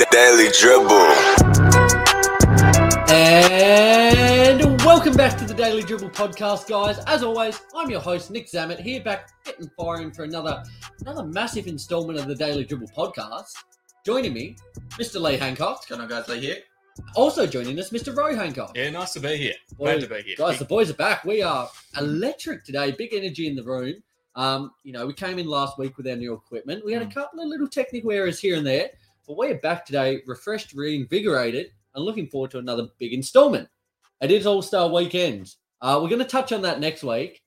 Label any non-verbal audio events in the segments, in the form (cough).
The Daily Dribble. And welcome back to the Daily Dribble podcast, guys. As always, I'm your host Nick Zammit here, back getting firing for another another massive instalment of the Daily Dribble podcast. Joining me, Mr. Lee Hancock. Going on, guys? Lee here. Also joining us, Mr. Roy Hancock. Yeah, nice to be here. Boy, Glad to be here. Guys, the boys are back. We are electric today. Big energy in the room. Um, you know, we came in last week with our new equipment. We had a Mm. couple of little technical errors here and there, but we are back today, refreshed, reinvigorated, and looking forward to another big installment. It is All Star Weekend. Uh, we're going to touch on that next week,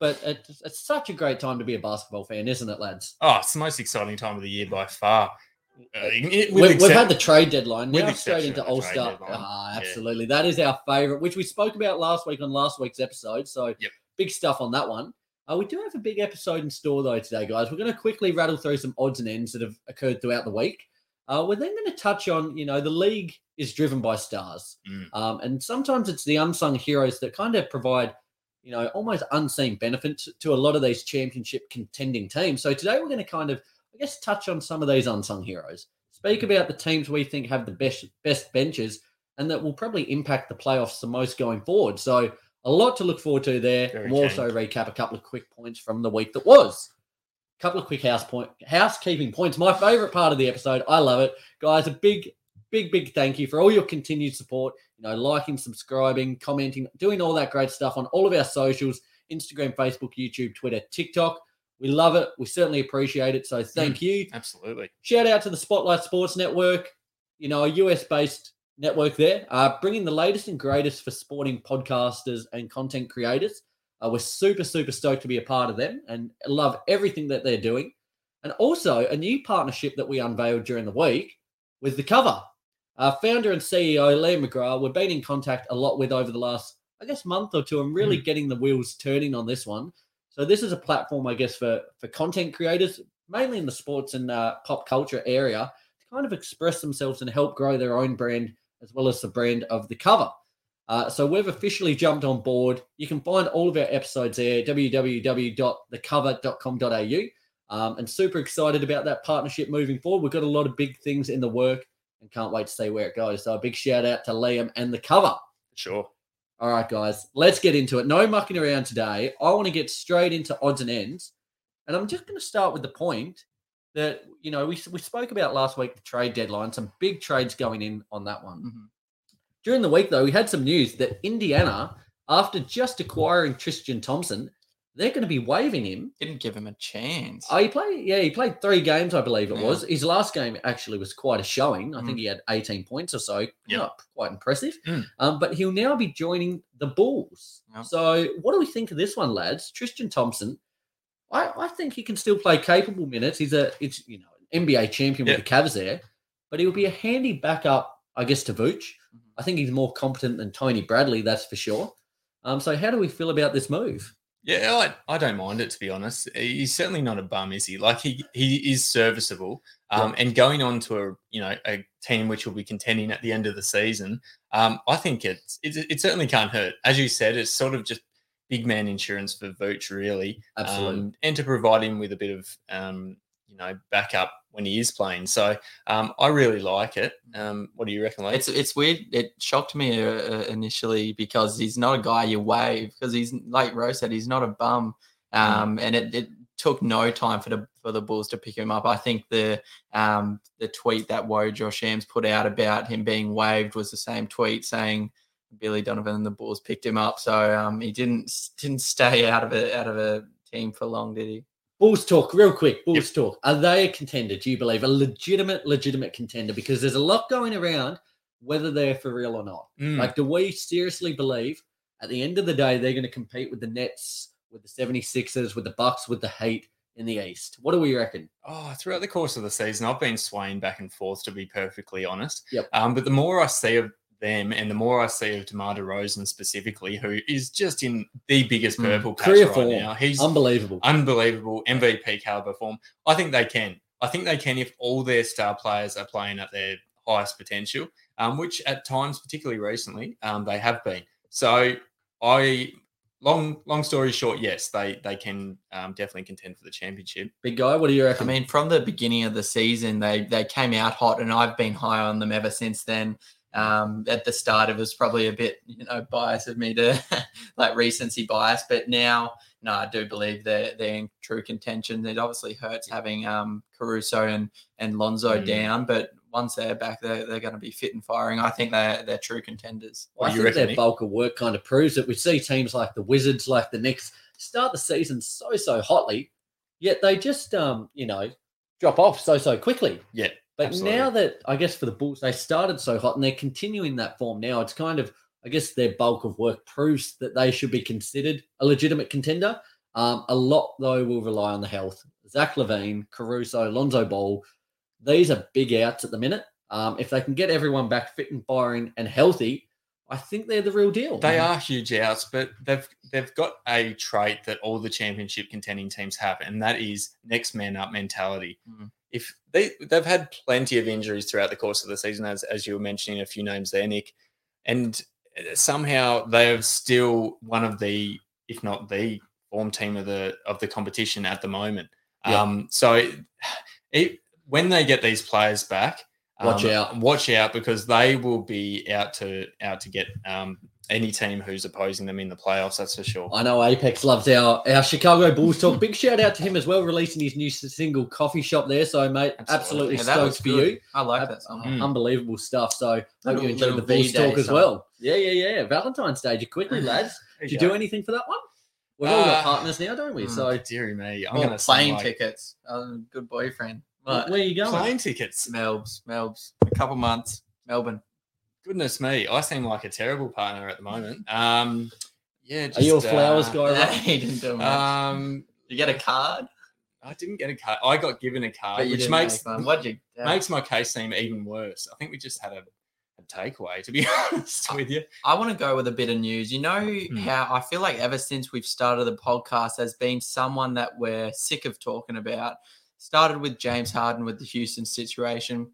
but it's, it's such a great time to be a basketball fan, isn't it, lads? Oh, it's the most exciting time of the year by far. Uh, it- We, we've had the trade deadline now straight into All Star. Ah, Yeah. absolutely, that is our favorite, which we spoke about last week on last week's episode. So Yep. big stuff on that one. Uh, we do have a big episode in store though today, guys. We're going to quickly rattle through some odds and ends that have occurred throughout the week. Uh, we're then going to touch on, you know, the league is driven by stars, Mm. um, and sometimes it's the unsung heroes that kind of provide, you know, almost unseen benefits to a lot of these championship contending teams. So today we're going to kind of, I guess, touch on some of these unsung heroes. Speak about the teams we think have the best best benches and that will probably impact the playoffs the most going forward. So a lot to look forward to there. Very we'll also recap a couple of quick points from the week that was. Couple of quick house point housekeeping points. My favorite part of the episode. I love it. Guys, a big, big, big thank you for all your continued support. You know, liking, subscribing, commenting, doing all that great stuff on all of our socials, Instagram, Facebook, YouTube, Twitter, TikTok. We love it. We certainly appreciate it. So thank you. Absolutely. Shout out to the Spotlight Sports Network, you know, a US based network there, uh, bringing the latest and greatest for sporting podcasters and content creators. Uh, we're super, super stoked to be a part of them and love everything that they're doing. And also a new partnership that we unveiled during the week with The Cover. Uh, founder and CEO Liam McGrath, we've been in contact a lot with over the last, I guess, month or two and really getting the wheels turning on this one. So this is a platform, I guess, for for content creators, mainly in the sports and uh, pop culture area, to kind of express themselves and help grow their own brand as well as the brand of the cover. Uh, so we've officially jumped on board. You can find all of our episodes there, www.thecover.com.au. Um, and super excited about that partnership moving forward. We've got a lot of big things in the work and can't wait to see where it goes. So a big shout out to Liam and the cover. Sure. All right, guys, let's get into it. No mucking around today. I want to get straight into odds and ends. And I'm just going to start with the point that, you know, we, we spoke about last week, the trade deadline, some big trades going in on that one. Mhm. During the week, though, we had some news that Indiana, after just acquiring Tristan Thompson, they're going to be waiving him. Didn't give him a chance. Oh, he played, yeah, he played three games, I believe it Yeah. was. His last game actually was quite a showing. I think Mhm. he had 18 points or so. Yeah. Not quite impressive. Mm. Um, but he'll now be joining the Bulls. Yeah. So, what do we think of this one, lads? Tristan Thompson, I, I think he can still play capable minutes. He's a, it's you know, an NBA champion Yeah. with the Cavs there, but he'll be a handy backup, I guess, to Vooch. I think he's more competent than Tony Bradley, that's for sure. Um, so, how do we feel about this move? Yeah, I, I don't mind it to be honest. He's certainly not a bum, is he? Like he he is serviceable. Um, and going on to a you know a team which will be contending at the end of the season, um, I think it's it, it certainly can't hurt. As you said, it's sort of just big man insurance for Vooch, really. Absolutely. Um, and to provide him with a bit of um, you know back up when he is playing. So um, I really like it. Um, what do you reckon, Lee? It's it's weird. It shocked me uh, uh, initially because he's not a guy you waive because he's like Rose said he's not a bum. Um, and it, it took no time for the for the Bulls to pick him up. I think the um the tweet that Woj Shams put out about him being waived was the same tweet saying Billy Donovan and the Bulls picked him up. So um he didn't didn't stay out of it out of a team for long, did he? Bulls talk, real quick. Bulls talk. Are they a contender? Do you believe a legitimate, legitimate contender? Because there's a lot going around whether they're for real or not. Mm. Like, do we seriously believe at the end of the day they're going to compete with the Nets, with the 76ers, with the Bucks, with the Heat in the East? What do we reckon? Oh, throughout the course of the season, I've been swaying back and forth to be perfectly honest. Yep. Um, but the more I see of them, and the more I see of DeMar DeRozan specifically, who is just in the biggest Mm. purple patch Career right now. He's Unbelievable. unbelievable MVP caliber form. I think they can. I think they can if all their star players are playing at their highest potential, um, which at times, particularly recently, um, they have been. So I long long story short, yes, they they can um, definitely contend for the championship. Big guy, what do you I mean, from the beginning of the season, they they came out hot, and I've been high on them ever since then. Um, at the start, it was probably a bit, you know, bias of me to (laughs) like recency bias, but now, no, I do believe they're they're in true contention. It obviously hurts having um Caruso and and Lonzo Mm. down, but once they're back, they're they're going to be fit and firing. I think they're they're true contenders. What I you think reckon, their Nick? bulk of work kind of proves it. We see teams like the Wizards, like the Knicks, start the season so so hotly, yet they just um you know drop off so so quickly. Yeah, But absolutely. now that I guess for the Bulls they started so hot and they're continuing that form now, it's kind of I guess their bulk of work proves that they should be considered a legitimate contender. Um, a lot though will rely on the health. Zach LaVine, Caruso, Lonzo Ball, these are big outs at the minute. Um, if they can get everyone back fit and firing and healthy, I think they're the real deal. They are huge outs, but they've they've got a trait that all the championship contending teams have, and that is next man up mentality. Mm. If they they've had plenty of injuries throughout the course of the season, as as you were mentioning a few names there, Nick, and uh, somehow they are still one of the, if not the form team of the of the competition at the moment. Yeah. Um, so it, (sighs) it, when they get these players back, Watch um, out. Watch out because they will be out to out to get um, any team who's opposing them in the playoffs. That's for sure. I know Apex loves our, our Chicago Bulls talk. Big shout out to him as well, releasing his new single coffee shop there. So, mate, Absolutely. absolutely Yeah, stoked for good. you. I like Ab- that song. Mm. Unbelievable stuff. So, hope you enjoyed the Bulls V-Day talk as song. well. Yeah, yeah, yeah. Valentine's Day, you quickly, (laughs) lads. Did you do anything for that one? We've all got Uh, partners now, don't we? mm. So, Deary me, I'm Well, going to plane like tickets. Oh, good boyfriend. Wh- But where are you going? plane tickets. Melbs, Melbs. A couple months. Melbourne. Goodness me, I seem like a terrible partner at the moment. Um, yeah, just, Are you a flowers uh, guy? (laughs) Right? he didn't do much. Um, you get a card, I didn't get a card. I got given a card, but which makes make. What'd you? yeah. makes my case seem even worse. I think we just had a, a takeaway, to be (laughs) honest with you. I want to go with a bit of news. You know Hmm. how I feel like ever since we've started the podcast, there's been someone that we're sick of talking about. Started with James Harden with the Houston situation,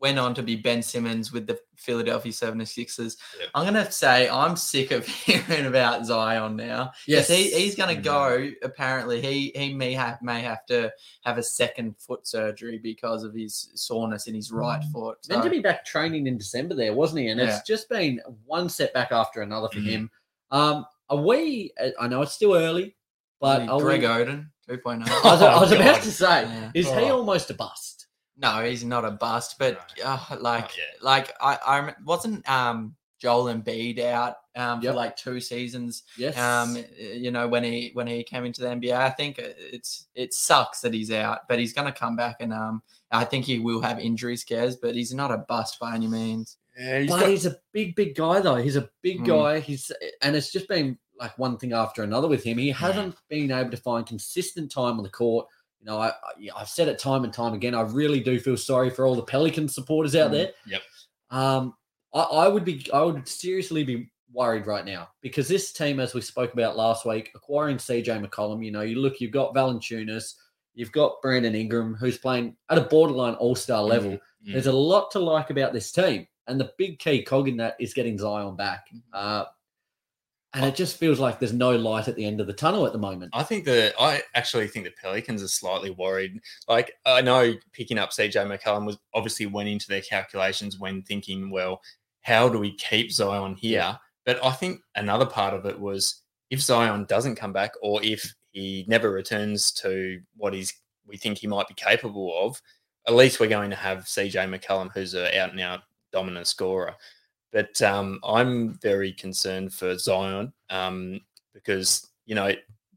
went on to be Ben Simmons with the Philadelphia 76ers. Yep. I'm going to say I'm sick of (laughs) hearing about Zion now. Yes, he, he's going to Mm. go. Apparently, he he may have may have to have a second foot surgery because of his soreness in his right foot. Meant to be back training in December there, wasn't he? And Yeah. it's just been one setback after another for Mhm. him. Um, are we? I know it's still early, but are Greg we, Oden 2.0. (laughs) I was, I was Oh, about to say, Yeah. is he Oh. almost a bust? No, he's not a bust, but uh, like, Not yet. like I, I rem- wasn't um Joel Embiid out um Yep. for like two seasons. Yes. Um, you know when he when he came into the NBA, I think it's it sucks that he's out, but he's gonna come back and um I think he will have injury scares, but he's not a bust by any means. Yeah, he's but got- he's a big, big guy though. He's a big Mm. guy. He's and it's just been like one thing after another with him. He hasn't been able to find consistent time on the court. You know, I, I I've said it time and time again. I really do feel sorry for all the Pelican supporters out Mm. there. Yep. Um, I, I would be, I would seriously be worried right now because this team, as we spoke about last week, acquiring CJ McCollum. You know, you look, you've got Valanciunas, you've got Brandon Ingram, who's playing at a borderline All Star level. Mm. There's a lot to like about this team, and the big key cog in that is getting Zion back. Uh, and it just feels like there's no light at the end of the tunnel at the moment. I think that I actually think the Pelicans are slightly worried. Like I know picking up CJ McCollum was obviously went into their calculations when thinking, well, how do we keep Zion here? But I think another part of it was if Zion doesn't come back or if he never returns to what he's we think he might be capable of, at least we're going to have CJ McCollum, who's a out and out dominant scorer. But um, I'm very concerned for Zion um, because you know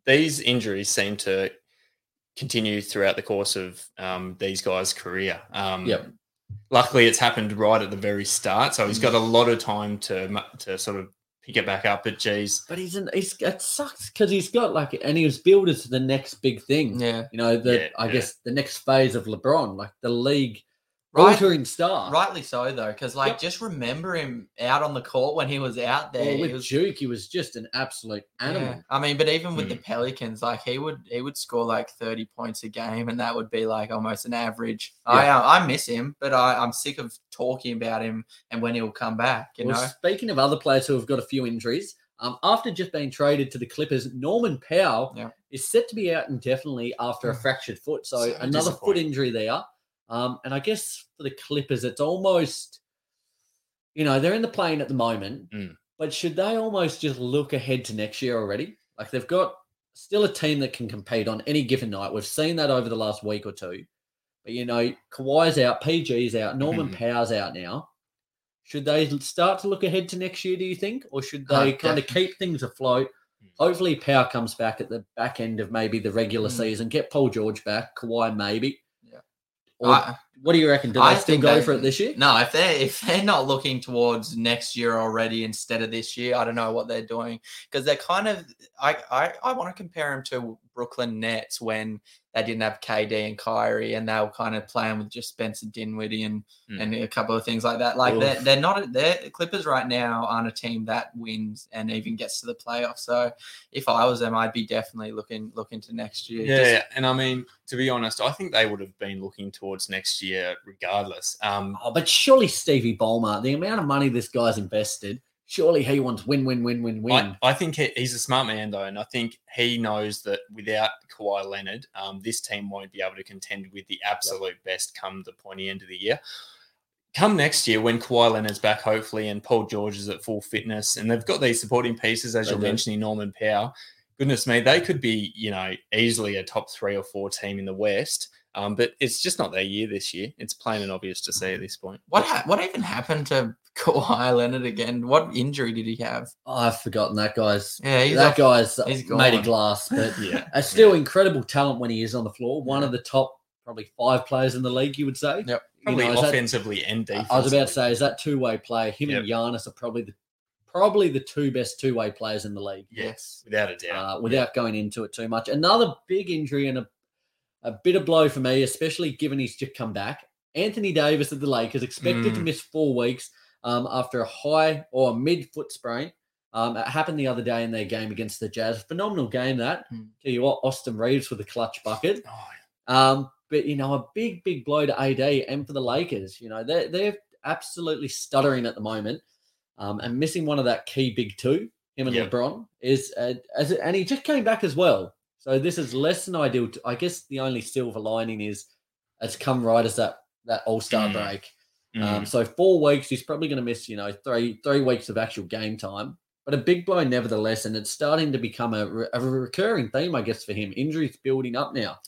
these injuries seem to continue throughout the course of um, these guys' career. Um, Yep. Luckily, it's happened right at the very start, so he's got a lot of time to to sort of pick it back up. But geez, But he's an, he's it sucks because he's got like, and he was billed as the next big thing. Yeah, You know, the Yeah, I yeah. guess the next phase of LeBron, like the league. Altering star. rightly so though, because like Yep. just remember him out on the court when he was out there. Well, with was, Duke, he was just an absolute animal. Yeah. I mean, but even with the Mm. Pelicans, like he would he would score like thirty points a game, and that would be like almost an average. I uh, I miss him, but I, I'm sick of talking about him and when he'll come back. You well, know, speaking of other players who have got a few injuries, Um, after just being traded to the Clippers, Norman Powell Yeah. is set to be out indefinitely after a Mm. fractured foot. So, So another foot injury there. Um, and I guess for the Clippers, it's almost, you know, they're in the play-in at the moment, Mm. but should they almost just look ahead to next year already? Like they've got still a team that can compete on any given night. We've seen that over the last week or two. But you know, Kawhi's out, PG's out, Norman. Powell's out now. Should they start to look ahead to next year, do you think? Or should they Uh, kind of keep things afloat? Mm. Hopefully Power comes back at the back end of maybe the regular Mm. season, get Paul George back, Kawhi maybe. Or I- what do you reckon? Do they I still go they- for it this year? No, if they're if they're not looking towards next year already instead of this year, I don't know what they're doing because they're kind of. I I, I want to compare them to Brooklyn Nets when they didn't have KD and Kyrie and they were kind of playing with just Spencer Dinwiddie and Mm. and a couple of things like that. Like they're they're not they're Clippers right now aren't a team that wins and even gets to the playoffs. So if I was them, I'd be definitely looking looking to next year. Yeah, Just- and I mean, to be honest, I think they would have been looking towards next year regardless. Um, Oh, but surely Stevie Ballmer, the amount of money this guy's invested, surely he wants win, win, win, win, win. I, I think he, he's a smart man though, and I think he knows that without Kawhi Leonard, um, this team won't be able to contend with the absolute best come the pointy end of the year. Come next year when Kawhi Leonard's back, hopefully, and Paul George is at full fitness, and they've got these supporting pieces as They you're do. mentioning, Norman Powell. Goodness me, they could be, you know, easily a top three or four team in the West. Um, but it's just not their year this year. It's plain and obvious to see at this point. What ha- what even happened to (laughs) Kawhi Leonard again? What injury did he have? Oh, I've forgotten that guy's. Yeah, he's that off- guy's he's made of glass, but (laughs) Yeah, (laughs) a still incredible talent when he is on the floor. One of the top, probably five players in the league, you would say. Yep. You probably know, is that- offensively and defensively. I was about to say, is that two way play? Him and Giannis are probably the probably the two best two way players in the league. yes, without a doubt. uh, without going into it too much. Another big injury and a, a bit of blow for me, especially given he's just come back. Anthony Davis of the Lakers expected to Mm. miss four weeks um, after a high or a mid foot sprain. Um, it happened the other day in their game against the Jazz. Phenomenal game that. Mm. Tell you what, Austin Reaves with a clutch bucket. Oh, Um, but you know, a big, big blow to AD and for the Lakers. You know, they're they're absolutely stuttering at the moment, um, and missing one of that key big two, him and Yep. LeBron, is uh, as and he just came back as well. So this is less than ideal. t- I guess the only silver lining is it's come right as that that All Star Mm. break. mm. Um, so four weeks, he's probably going to miss, you know, three three weeks of actual game time. But a big blow nevertheless, and it's starting to become a, a recurring theme, I guess, for him. Injuries building up now.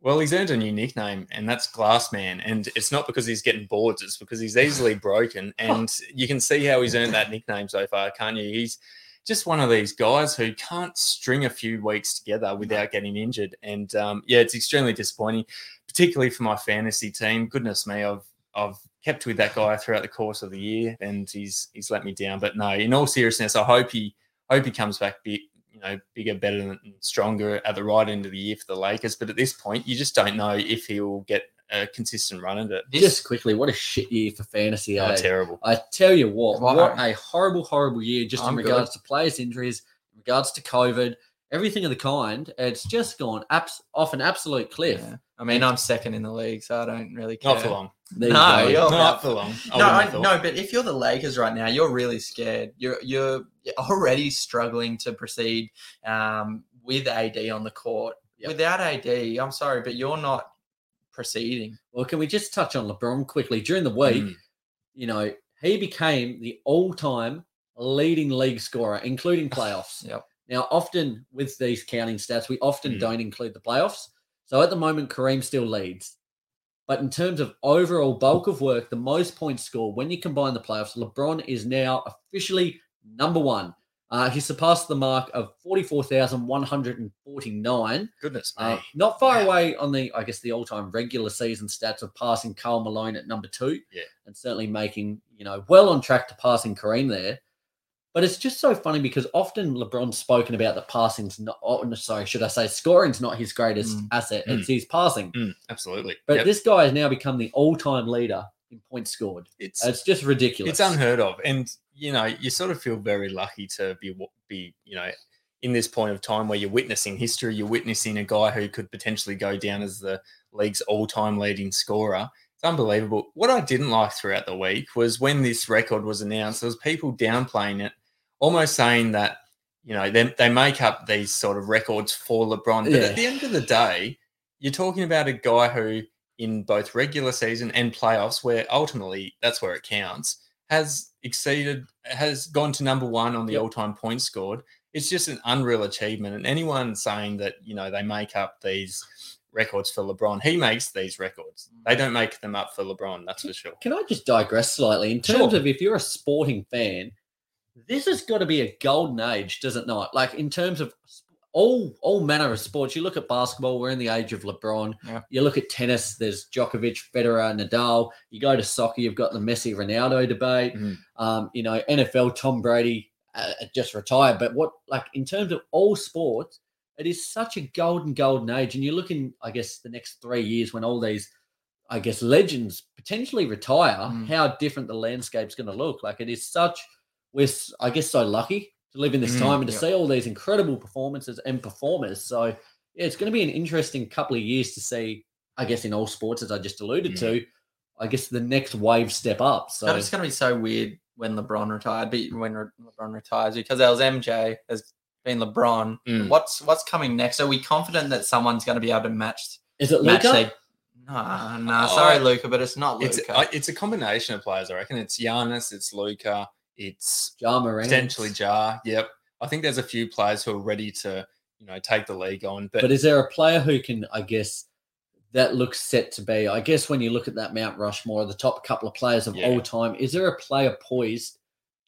Well, he's earned a new nickname, and that's Glass Man. And it's not because he's getting boards; it's because he's easily broken. (laughs) And you can see how he's earned that nickname so far, can't you? He's just one of these guys who can't string a few weeks together without getting injured. And um, yeah, it's extremely disappointing, particularly for my fantasy team. Goodness me, I've I've kept with that guy throughout the course of the year, and he's he's let me down. But no, in all seriousness, I hope he hope he comes back big, you know, bigger, better, and stronger at the right end of the year for the Lakers. But at this point, you just don't know if he'll get a consistent run at it. This, Just quickly, what a shit year for fantasy. Oh, eh? terrible. I tell you what, Wow. what a horrible, horrible year just I'm in good. regards to players' injuries, in regards to COVID, everything of the kind. It's just gone abs- off an absolute cliff. yeah. I mean, I'm second in the league, so I don't really care. Not for long. There No, go. you're- Not for long. I no, I, no, but if you're the Lakers right now, you're really scared. You're you're already struggling to proceed um, with AD on the court. Yep. Without AD, I'm sorry, but you're not proceeding. Well, can we just touch on LeBron quickly? During the week, Mm. you know, he became the all-time leading league scorer, including playoffs. Yep. Now, often with these counting stats, we often Mm. don't include the playoffs. So at the moment, Kareem still leads. But in terms of overall bulk of work, the most points scored when you combine the playoffs, LeBron is now officially number one. Uh, he surpassed the mark of 44,149. Goodness me. Uh, not far Wow. away on the, I guess, the all-time regular season stats of passing Karl Malone at number two. Yeah. And certainly making, you know, well on track to passing Kareem there. But it's just so funny because often LeBron's spoken about that passing's not, oh, sorry, should I say scoring's not his greatest Mm. asset. Mm. It's his passing. Mm, absolutely. But Yep. this guy has now become the all-time leader in points scored. it's It's just ridiculous. it's unheard of and you know you sort of feel very lucky to be be you know in this point of time where you're witnessing history you're witnessing a guy who could potentially go down as the league's all-time leading scorer it's unbelievable what i didn't like throughout the week was when this record was announced there was people downplaying it almost saying that you know, they, they make up these sort of records for LeBron. But Yeah. at the end of the day, you're talking about a guy who, in both regular season and playoffs, where ultimately that's where it counts, has exceeded, has gone to number one on the Yep. all time points scored. It's just an unreal achievement. And anyone saying that, you know, they make up these records for LeBron, he makes these records. Mm. They don't make them up for LeBron, that's for sure. Can I just digress slightly? In terms Sure. of if you're a sporting fan, this has got to be a golden age, does it not? Like in terms of all all manner of sports. You look at basketball, we're in the age of LeBron. Yeah. You look at tennis, there's Djokovic, Federer, Nadal. You go to soccer, you've got the Messi Ronaldo debate. Mhm. Um, you know, NFL, Tom Brady uh, just retired. But what like in terms of all sports, it is such a golden, golden age. And you're looking, I guess, the next three years when all these I guess legends potentially retire, Mm. how different the landscape's going to look. Like it is such, we're I guess so lucky to live in this Mm, time and to yeah. see all these incredible performances and performers. So yeah, it's going to be an interesting couple of years to see. I guess in all sports, as I just alluded Mm. to, I guess the next wave step up. So But it's going to be so weird when LeBron retired, but when LeBron retires, because there was MJ, there's been LeBron. Mm. What's what's coming next? Are we confident that someone's going to be able to match is it match Luka? their- Nah, nah. Sorry, Luka, but it's not It's Luka. I, it's a combination of players, I reckon. It's Giannis, it's Luka, it's Ja Morant. potentially Ja. Yep. I think there's a few players who are ready to, you know, take the league on. But, But is there a player who can, I guess, that looks set to be? I guess when you look at that Mount Rushmore, the top couple of players of Yeah. all time, is there a player poised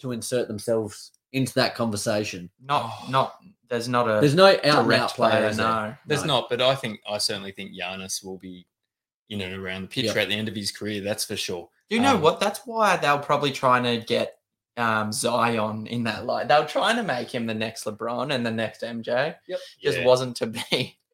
to insert themselves into that conversation? not not. There's not a There's no out and out player. player. No. there's No. not. But I think I certainly think Giannis will be, you know, around the picture Yep. at the end of his career. That's for sure. Do you know Um, what? That's why they'll probably trying to get um, Zion in that light. They were trying to make him the next LeBron and the next MJ. Yep. Just Yeah. wasn't to be. (laughs)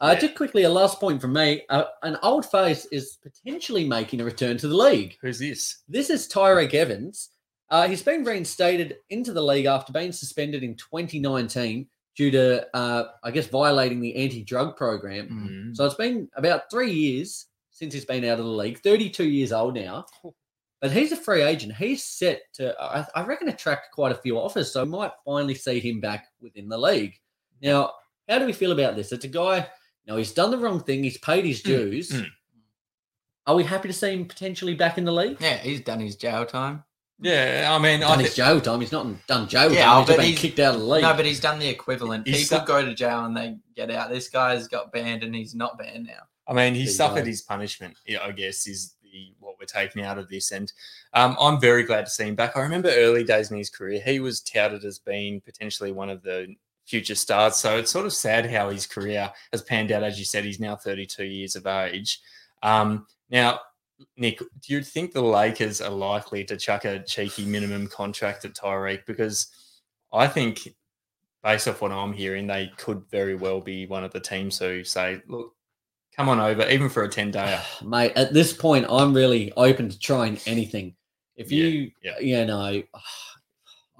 Uh, Yeah. Just quickly, a last point from me. Uh, an old face is potentially making a return to the league. Who's this? This is Tyreke Evans. Uh, he's been reinstated into the league after being suspended in 2019 due to, uh, I guess, violating the anti-drug program. Mm. So it's been about three years since he's been out of the league. 32 years old now. But he's a free agent. He's set to, I, I reckon, attract quite a few offers. So we might finally see him back within the league. Now, how do we feel about this? It's a guy, you know, he's done the wrong thing. He's paid his Mm, dues. mm. Are we happy to see him potentially back in the league? Yeah, he's done his jail time. Yeah, I mean, I Done his think, jail time. He's not done jail Yeah, time. He's but been he's- kicked out of the league. No, but he's done the equivalent. He's People su- go to jail and they get out. This guy's got banned and he's not banned now. I mean, he Big suffered guy. his punishment. I guess is the we're taking out of this, and um, I'm very glad to see him back. I remember early days in his career, he was touted as being potentially one of the future stars. So it's sort of sad how his career has panned out. As you said, he's now 32 years of age. Um, now, Nick, do you think the Lakers are likely to chuck a cheeky minimum contract at Tyreke? Because I think, based off what I'm hearing, they could very well be one of the teams who say, "Look, come on over, even for a 10 day." (sighs) Mate, at this point, I'm really open to trying anything. If you, yeah. you know, (sighs)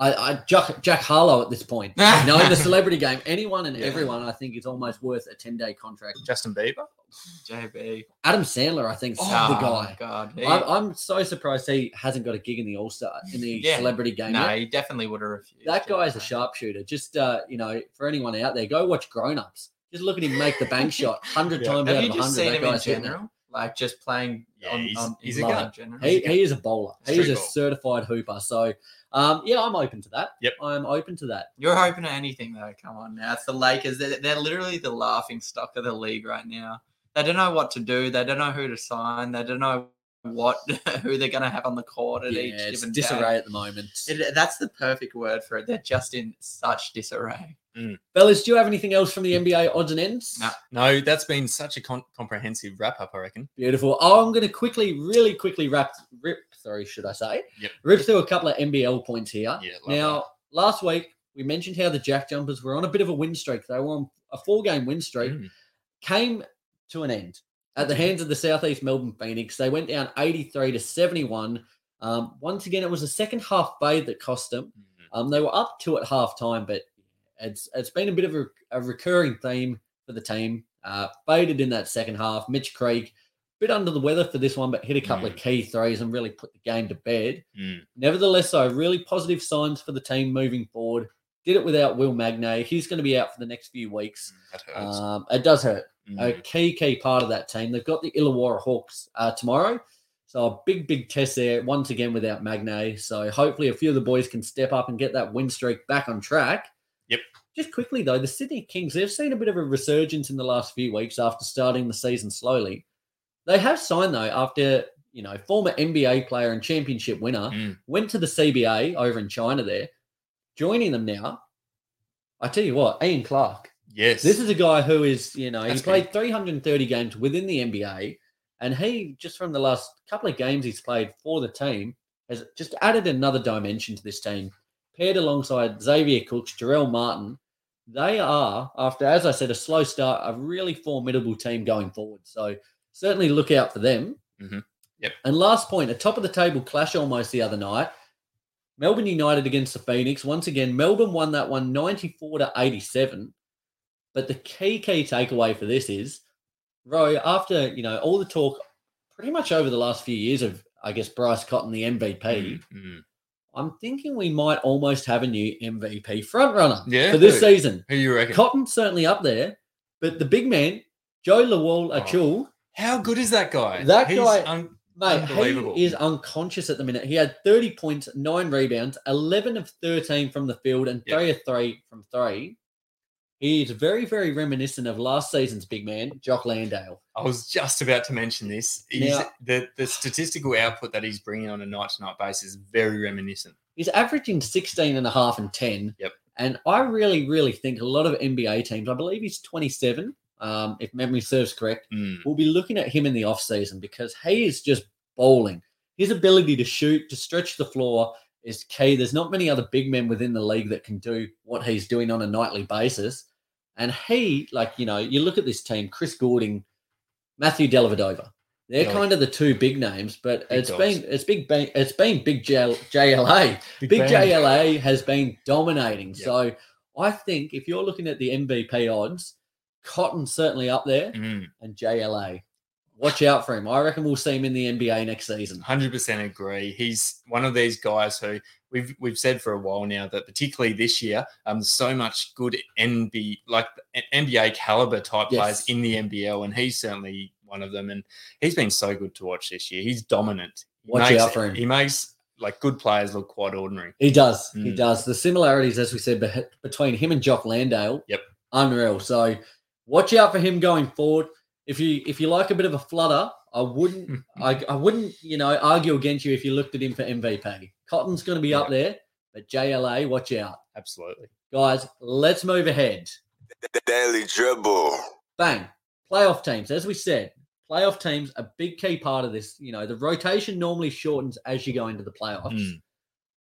I, I Jack, Jack Harlow at this point, you know, in the (laughs) celebrity game, anyone and Yeah. everyone, I think is almost worth a 10 day contract. Justin Bieber. (sighs) JB. Adam Sandler, I think, is Oh, the guy. God. He, I'm, I'm so surprised he hasn't got a gig in the All Star in the Yeah. celebrity game. no, yet. he definitely would have refused. That it, guy's a sharpshooter. Just uh, you know, for anyone out there, go watch Grown Ups. Just look at him make the bank (laughs) shot hundred Yeah. times Have out you of just hundred. seen That him in guy's hitting general? Like just playing Yeah, on, he's- on he's in a gun. general? He, he is a bowler. He is a ball. certified hooper. So, um, yeah, I'm open to that. Yep. I'm open to that. You're hoping to anything though. Come on now. It's the Lakers. They're, they're literally the laughing stock of the league right now. They don't know what to do. They don't know who to sign. They don't know what (laughs) who they're going to have on the court at Yeah, each it's given disarray day. at the moment. It, that's the perfect word for it. They're just in such disarray. Fellas, do you have anything else from the NBA odds and ends? No. No, that's been such a con- comprehensive wrap up, I reckon. Beautiful. Oh, I'm going to quickly, really quickly wrap, rip. Sorry, should I say? Yep. Rip through a couple of NBL points here. Yeah, love Now, last week we mentioned how the Jack Jumpers were on a bit of a win streak. They were on a four-game win streak. Mm. Came to an end at the hands of the Southeast Melbourne Phoenix. They went down 83 to 71. Um, once again, it was a second half fade that cost them. Mm. Um, they were up two at half time, but it's it's been a bit of a, a recurring theme for the team. Uh, faded in that second half. Mitch Creek, bit under the weather for this one, but hit a couple of key threes and really put the game to bed. Mm. Nevertheless, though, really positive signs for the team moving forward. Did it without Will Magnay. He's going to be out for the next few weeks. That hurts. Um, it does hurt. Mm. A key, key part of that team. They've got the Illawarra Hawks uh, tomorrow. So a big, big test there once again without Magnay. So hopefully a few of the boys can step up and get that win streak back on track. Yep. Just quickly though, the Sydney Kings, they've seen a bit of a resurgence in the last few weeks after starting the season slowly. They have signed though after, you know, former NBA player and championship winner Mm. went to the CBA over in China there, joining them now. I tell you what, Ian Clark. Yes. This is a guy who is, you know, That's he played 330 games within the NBA, and he just from the last couple of games he's played for the team has just added another dimension to this team. Paired alongside Xavier Cooks, Jarell Martin, they are, after as I said, a slow start, a really formidable team going forward. So certainly look out for them. Mhm. Yep. And last point, a top of the table clash almost the other night. Melbourne United against the Phoenix. Once again, Melbourne won that one 94 to 87. But the key, key takeaway for this is, Roy, after, you know, all the talk pretty much over the last few years of, I guess, Bryce Cotton, the MVP, Mm, mm. I'm thinking we might almost have a new MVP frontrunner Yeah, for this who? season. Who you reckon? Cotton's certainly up there, but the big man, Jo Lual Oh, Acuil, How good is that guy? That He's guy- un- Mate, he is unconscious at the minute. He had 30 points, nine rebounds, 11 of 13 from the field, and Yep. three of three from three. He is very, very reminiscent of last season's big man, Jock Landale. I was just about to mention this. Now- the the statistical output that he's bringing on a night to night basis is very reminiscent. He's averaging 16 and a half and 10. Yep. And I really, really think a lot of NBA teams, I believe he's 27, um, if memory serves correct, Mm. we'll be looking at him in the offseason because he is just bowling. His ability to shoot, to stretch the floor is key. There's not many other big men within the league that can do what he's doing on a nightly basis. And he, like, you know, you look at this team, Chris Goulding, Matthew Dellavedova. They're kind of the two big names, but Big it's dogs. been it's big bang- it's been big JL, JLA. Big, Bang. JLA has been dominating. Yep. So I think if you're looking at the MVP odds, Cotton's certainly up there Mm. and JLA. Watch out for him. I reckon we'll see him in the NBA next season. Hundred percent agree. He's one of these guys who we've we've said for a while now that particularly this year, um, so much good NB like NBA caliber type Yes. players in the NBL, and he's certainly one of them. And he's been so good to watch this year. He's dominant. He Watch makes, out for him. He makes like good players look quite ordinary. He does. He Mm. does. The similarities, as we said, beh- between him and Jock Landale, Yep. unreal. So watch out for him going forward. If you if you like a bit of a flutter, I wouldn't I, I wouldn't you know argue against you if you looked at him for MVP. Cotton's going to be up there, but JLA, watch out, Absolutely. guys. Let's move ahead. The Daily Dribble. bang playoff teams as we said playoff teams a big key part of this you know the rotation normally shortens as you go into the playoffs Mm.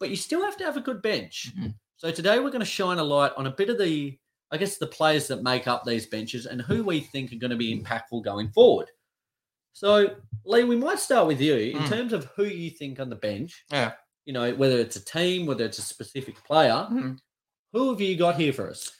but you still have to have a good bench Mhm. so today we're going to shine a light on a bit of the i guess the players that make up these benches and who we think are going to be impactful going forward so lee we might start with you in Mm. terms of who you think on the bench Yeah. you know whether it's a team whether it's a specific player Mhm. who have you got here for us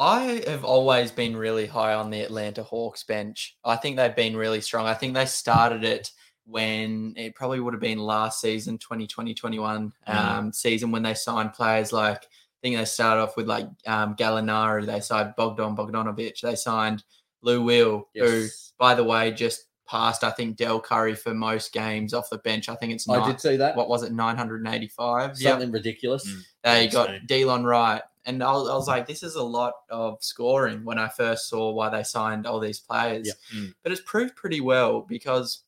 I have always been really high on the Atlanta Hawks bench. I think they've been really strong. I think they started it when it probably would have been last season, 2020 21 Mm. um, season, when they signed players like, think they started off with like um, Gallinari, they signed Bogdan Bogdanovic, they signed Lou Will, who, by the way, just passed, I think, Del Curry for most games off the bench. I think it's i not, did see that what was it, 985? Yep. something ridiculous Mm. They Insane. got Delon Wright. And I was, I was like, this is a lot of scoring when I first saw why they signed all these players. Yep. Mm. But it's proved pretty well because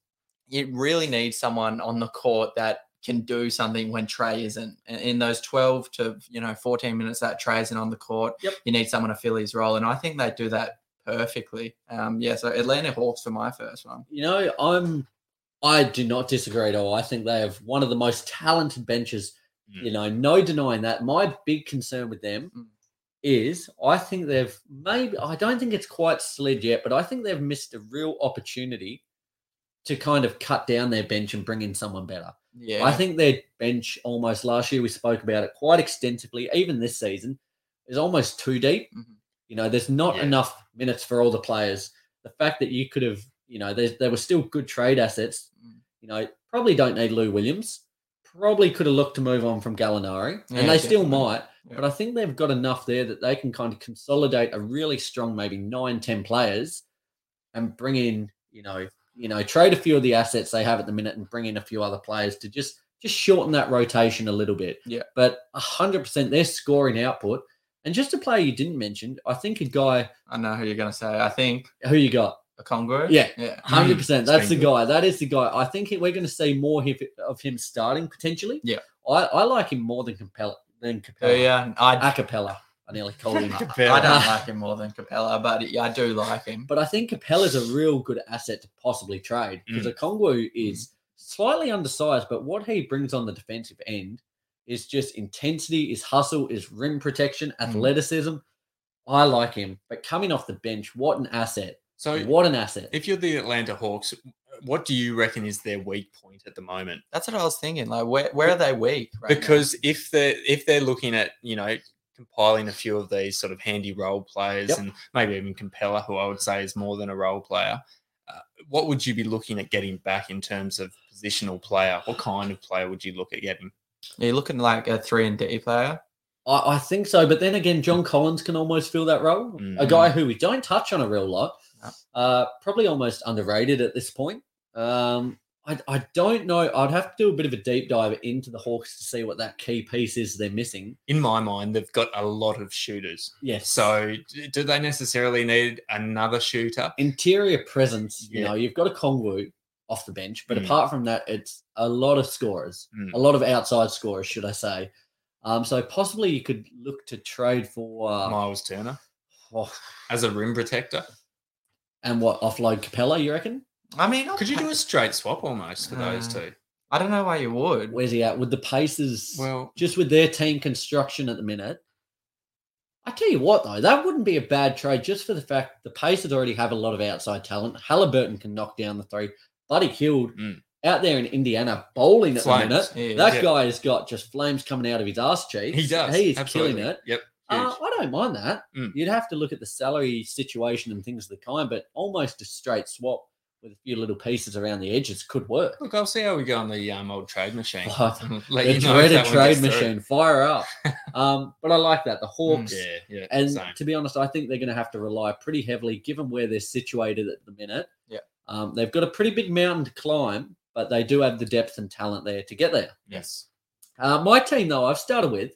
you really need someone on the court that can do something when Trey isn't. In those 12 to you know 14 minutes that Trey isn't on the court, Yep. you need someone to fill his role. And I think they do that perfectly. Um, yeah, so Atlanta Hawks for my first one. You know, I'm I do not disagree at all. I think they have one of the most talented benches. Mm. You know, no denying that. My big concern with them Mm. is I think they've maybe I don't think it's quite slid yet, but I think they've missed a real opportunity to kind of cut down their bench and bring in someone better. Yeah. I think their bench almost last year we spoke about it quite extensively, even this season, is almost too deep. Mhm. You know, there's not Yeah. enough minutes for all the players. The fact that you could have, you know, there were still good trade assets. Mm. You know, probably don't need Lou Williams. Probably could have looked to move on from Gallinari, Yeah, and they still might. Yeah. But I think they've got enough there that they can kind of consolidate a really strong, maybe nine, 10 players and bring in, you know, you know, trade a few of the assets they have at the minute and bring in a few other players to just just shorten that rotation a little bit. Yeah. But hundred percent their scoring output. And just a player you didn't mention, I think a guy I know who you're going to say. I think who you got. Okongwu. Yeah. Yeah. Hundred hmm. percent. That's the good. guy. That is the guy. I think we're going to see more of him starting potentially. Yeah. I, I like him more than Capela. Than Capela. Oh, yeah. I'd, Acapella. I nearly called him. I don't like him more than Capela, but yeah, I do like him. But I think Capela's a real good asset to possibly trade because Mm. Okongwu is slightly undersized, but what he brings on the defensive end is just intensity, is hustle, is rim protection, Mm. athleticism. I like him, but coming off the bench, what an asset! So what an asset! if you're the Atlanta Hawks, what do you reckon is their weak point at the moment? That's what I was thinking. Like, where, where are they weak? right now? because if they're if they're looking at you know compiling a few of these sort of handy role players Yep. and maybe even Compeller, who I would say is more than a role player, uh, what would you be looking at getting back in terms of positional player? What kind of player would you look at getting? Are you're looking like a three and D player. I, I think so, but then again, John Collins can almost fill that role. A Mm. guy who we don't touch on a real lot, No. uh, probably almost underrated at this point. Um, I, I don't know. I'd have to do a bit of a deep dive into the Hawks to see what that key piece is they're missing. In my mind, they've got a lot of shooters. Yes. So do they necessarily need another shooter? interior presence, you Yeah. know, you've got Okongwu off the bench, but Mm. apart from that, it's a lot of scorers, Mm. a lot of outside scorers, should I say. Um, so possibly you could look to trade for uh, Miles Turner oh, as a rim protector. and what offload Capela, you reckon? I mean, Could you do a straight swap almost for those Uh, two? I don't know why you would. Where's he at? With the Pacers, Well, just with their team construction at the minute. I tell you what, though, that wouldn't be a bad trade just for the fact the Pacers already have a lot of outside talent. Halliburton can knock down the three. Buddy Hield Mm. out there in Indiana bowling at Flames. the minute. Yeah, That Yeah. guy has got just flames coming out of his ass cheeks. he does. He is absolutely. killing it. Yep. Uh. I don't mind that. Mm. You'd have to look at the salary situation and things of the kind, but almost a straight swap with a few little pieces around the edges could work. Look, I'll see how we go on the um, old trade machine. (laughs) Oh, (laughs) Let the you know dreaded trade gets through. machine, fire up. (laughs) um, but I like that. The Hawks, Yeah, yeah. and same. to be honest, I think they're going to have to rely pretty heavily, given where they're situated at the minute. Yeah. Um, they've got a pretty big mountain to climb, but they do have the depth and talent there to get there. Yes. Uh, my team, though, I've started with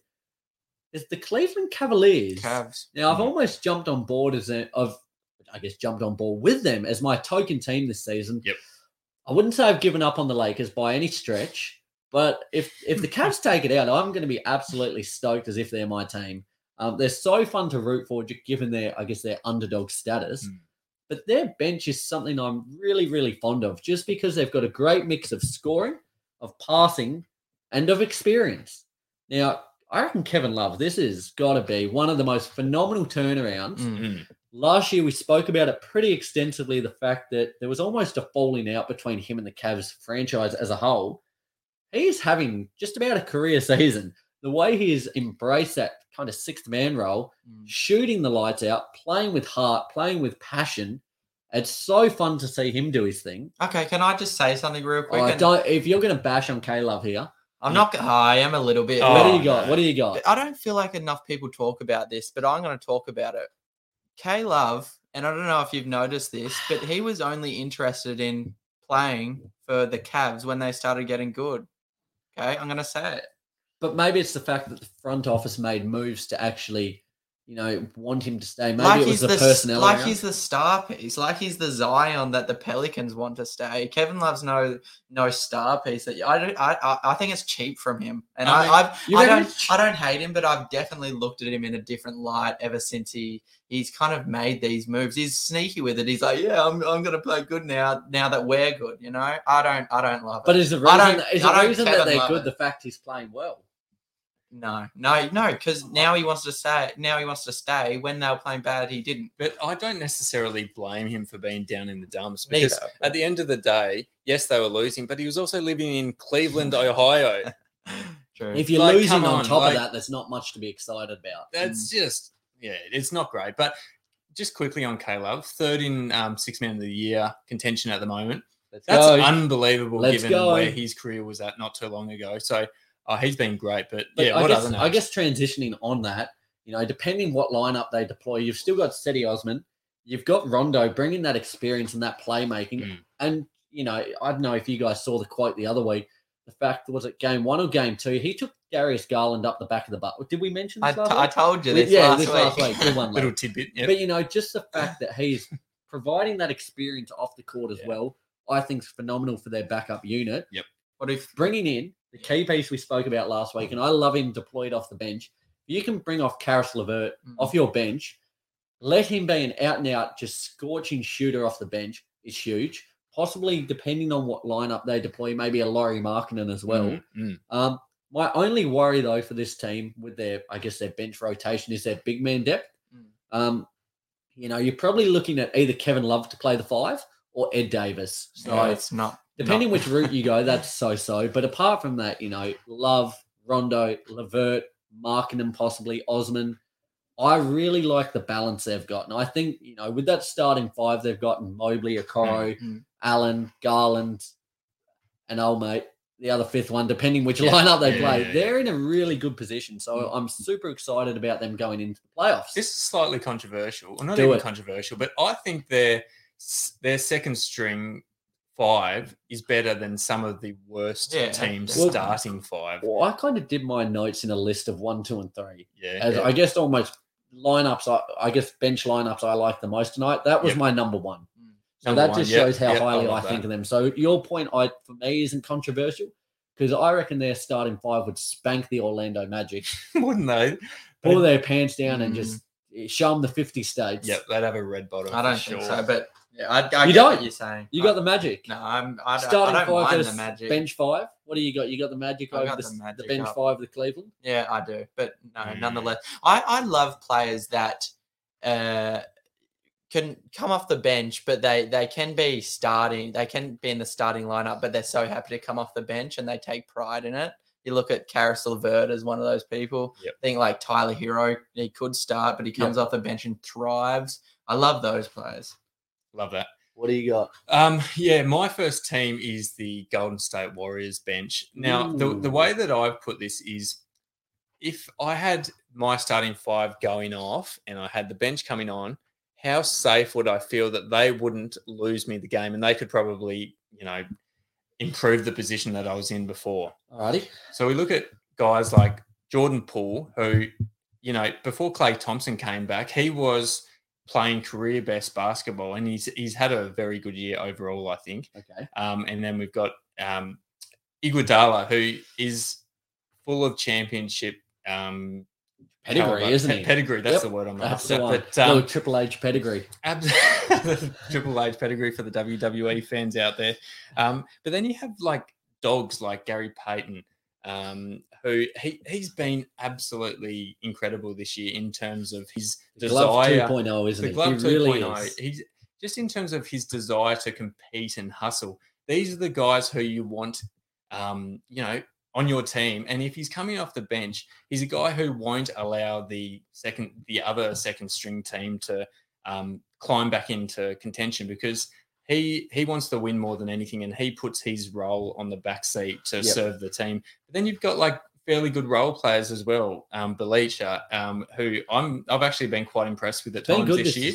is the Cleveland Cavaliers. Cavs. Now, I've Mhm. almost jumped on board as a, I've, I guess, jumped on board with them as my token team this season. Yep. I wouldn't say I've given up on the Lakers by any stretch, but if if the Cavs take it out, I'm going to be absolutely stoked as if they're my team. Um, they're so fun to root for, given their, I guess, their underdog status. Mm. But their bench is something I'm really, really fond of, just because they've got a great mix of scoring, of passing, and of experience. Now, I reckon Kevin Love, this has got to be one of the most phenomenal turnarounds. Mm. Last year, we spoke about it pretty extensively the fact that there was almost a falling out between him and the Cavs franchise as a whole. He is having just about a career season. The way he has embraced that kind of sixth man role, Mm. shooting the lights out, playing with heart, playing with passion. It's so fun to see him do his thing. Okay, can I just say something real quick? Oh, don't, if you're going to bash on K Love here, I'm not. go- I am a little bit. Oh, what do you got? What do you got? I don't feel like enough people talk about this, but I'm going to talk about it. K Love, and I don't know if you've noticed this, but he was only interested in playing for the Cavs when they started getting good. Okay, I'm going to say it. But maybe it's the fact that the front office made moves to actually, you know, want him to stay. Maybe like it was he's the, the, personnel. like he's the star piece, like he's the Zion that the Pelicans want to stay. Kevin Love's no no star piece. That I don't. I I, I think it's cheap from him, and I I, mean, I've I don't I don't hate him, but I've definitely looked at him in a different light ever since he he's kind of made these moves. He's sneaky with it. He's like, yeah, I'm, I'm gonna play good now. Now that we're good, you know. I don't I don't love it. But is the I reason, don't- is the reason that they're good it. the fact he's playing well? No, no, no, because now he wants to stay. Now he wants to stay. When they were playing bad, he didn't. But I don't necessarily blame him for being down in the dumps because Neither. at the end of the day, yes, they were losing, but he was also living in Cleveland, (laughs) Ohio. True. If you're Like, losing on, on, top like- of that, there's not much to be excited about. That's just yeah, it's not great. But just quickly on K Love, third in um, six man of the year contention at the moment. Let's That's go. unbelievable Let's given go. where his career was at not too long ago. So oh, he's been great. But, But yeah, I what guess? I guess transitioning on that, you know, depending what lineup they deploy, you've still got Cedi Osman, you've got Rondo bringing that experience and that playmaking. Mm. And, you know, I don't know if you guys saw the quote the other week. The fact was it game one or game two, he took Darius Garland up the back of the butt. Did we mention I, this t- last I told you We- this yeah, last this week. last week. Good one, (laughs) little tidbit. Yeah. But you know, just the fact (laughs) that he's providing that experience off the court as Yeah. well, I think is phenomenal for their backup unit. Yep. But if Bringing in the key piece we spoke about last week, and I love him deployed off the bench. You can bring off Caris LeVert Mm. off your bench, let him be an out and out, just scorching shooter off the bench is huge. Possibly, depending on what lineup they deploy, maybe a Lauri Markkanen as well. Mm, mm. Um, my only worry though for this team with their, I guess their bench rotation is their big man depth. Mm. Um, you know, you're probably looking at either Kevin Love to play the five or Ed Davis. So no, it's not depending not- which route you go, that's so so. But apart from that, you know, Love, Rondo, LeVert, Markkanen, possibly Osman. I really like the balance they've got, and I think you know with that starting five they've gotten Mobley, Okoro, Mm. Allen, Garland, and old mate, the other fifth one, depending which Yeah, lineup they yeah, play. yeah. They're in a really good position, so I'm super excited about them going into the playoffs. This is slightly controversial, or not Do even it. controversial, but I think their their second string five is better than some of the worst Yeah. teams' Well- starting five. well, I kind of did my notes in a list of one, two, and three. Yeah, As yeah. I guess almost lineups, I, I guess bench lineups I like the most tonight. That was Yep. my number one. Mm. So Number that one, just yep, shows how yep, highly I, love think that. of them. So your point, I for me, isn't controversial because I reckon their starting five would spank the Orlando Magic, (laughs) wouldn't they? pull their pants down, and Mm. just eh, show them the fifty states. Yep, they'd have a red bottom. I don't for think sure. so, but yeah, I, I You get don't? what you're saying. You I- got the Magic. no, I'm I don't, starting I don't five mind versus the magic. bench five. What do you got? You got the Magic I over got the, the the bench up. five of the Cleveland. Yeah, I do, but no, Mm. nonetheless, I I love players that uh can come off the bench, but they they can be starting. They can be in the starting lineup, but they're so happy to come off the bench and they take pride in it. You look at Caris LeVert as one of those people. Yep. Think like Tyler Herro, he could start, but he comes off the bench and thrives. I love those players. Love that. What do you got? Um, yeah, my first team is the Golden State Warriors bench. Now, the, the way that I've put this is if I had my starting five going off and I had the bench coming on, how safe would I feel that they wouldn't lose me the game and they could probably, you know, improve the position that I was in before? Alrighty. So we look at guys like Jordan Poole, who, you know, before Klay Thompson came back, he was playing career best basketball and he's he's had a very good year overall, I think. Okay. Um, and then we've got um, Iguodala, who is full of championship um, Pedigree, caliber. isn't he? Pedigree, that's Yep, the word I'm That's after. the one. But um, Triple H pedigree. (laughs) Triple H pedigree for the WWE fans out there. Um, but then you have like dogs like Gary Payton, um, who he, he's been absolutely incredible this year in terms of his Glove desire. 2.0, isn't The it? glove he really 2.0. is. He's just in terms of his desire to compete and hustle. These are the guys who you want, um, you know, on your team. And if he's coming off the bench, he's a guy who won't allow the second, the other second string team to um, climb back into contention because he he wants to win more than anything, and he puts his role on the back seat to Yep. serve the team. But then you've got like fairly good role players as well. Um, Bjelica, um, who I'm I've actually been quite impressed with at Been times this year.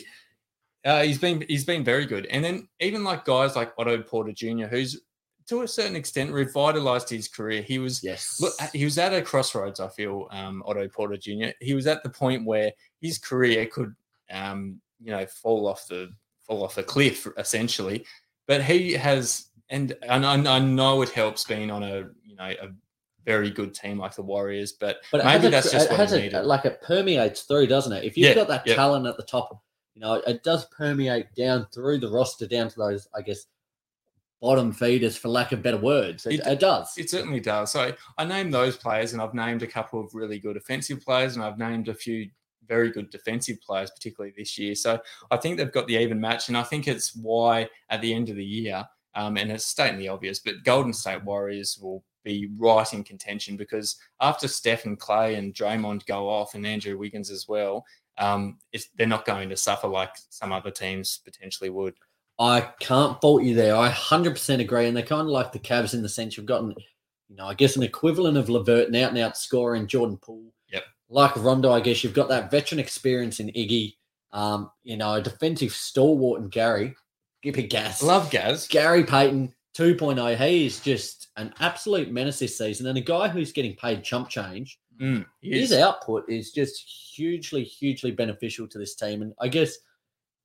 Uh, he's been he's been very good, and then even like guys like Otto Porter Jr., who's to a certain extent revitalized his career. He was Yes. look, he was at a crossroads. I feel um, Otto Porter Jr. He was at the point where his career could, um, you know, fall off the fall off a cliff essentially. But he has, and and I, I know it helps being on a you know a very good team like the Warriors. But, But maybe has that's a, just it what a, like it permeates through, doesn't it? If you've Yeah, got that yeah. talent at the top, you know, it does permeate down through the roster, down to those, I guess, bottom feeders, for lack of better words. It, It- it does. It certainly does. So I named those players, and I've named a couple of really good offensive players, and I've named a few very good defensive players, particularly this year. So I think they've got the even match, and I think it's why at the end of the year, um, and it's stating the obvious, but Golden State Warriors will be right in contention because after Steph and Klay and Draymond go off, and Andrew Wiggins as well, um, it's, they're not going to suffer like some other teams potentially would. I can't fault you there. I 100% agree. And they're kind of like the Cavs in the sense you've gotten you know, I guess an equivalent of LeVert, an out and out scorer in Jordan Poole. Yep. Like Rondo, I guess you've got that veteran experience in Iggy. Um, you know, a defensive stalwart in Gary. Give me gas. Love Gaz. Gary Payton 2.0. He is just an absolute menace this season, and a guy who's getting paid chump change. Mm, His output is just hugely, hugely beneficial to this team. And I guess,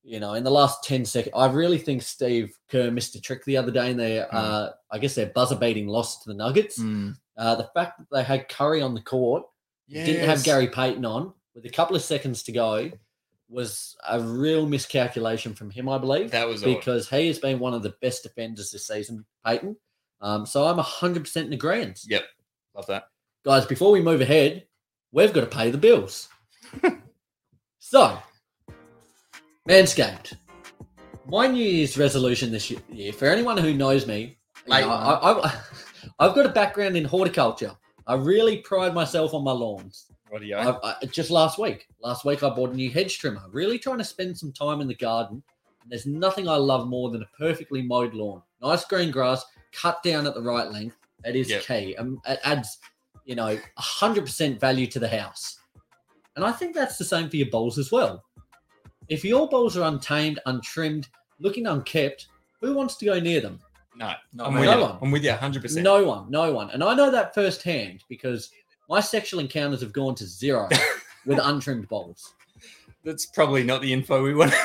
you know, in the last 10 seconds, I really think Steve Kerr missed a trick the other day in their, Mm. uh, I guess, their buzzer beating loss to the Nuggets. Mm. Uh, the fact that they had Curry on the court, didn't have Gary Payton on with a couple of seconds to go was a real miscalculation from him, I believe That was odd. because he has been one of the best defenders this season, Payton. Um, so I'm 100% in agreement. Yep. Love that. Guys, before we move ahead, we've got to pay the bills. (laughs) so, Manscaped. My New Year's resolution this year, for anyone who knows me, you know. I, I, (laughs) I've got a background in horticulture. I really pride myself on my lawns. Radio. I, I, just last week, last week I bought a new hedge trimmer. Really trying to spend some time in the garden. And there's nothing I love more than a perfectly mowed lawn. Nice green grass, cut down at the right length. That is Yep. key. Um, it adds, you know, 100% value to the house. And I think that's the same for your bowls as well. If your bowls are untamed, untrimmed, looking unkept, who wants to go near them? no, Not I'm me. with No you. one. I'm with you 100%. No one, no one. And I know that firsthand because my sexual encounters have gone to zero (laughs) with untrimmed bowls. That's probably not the info we want. (laughs)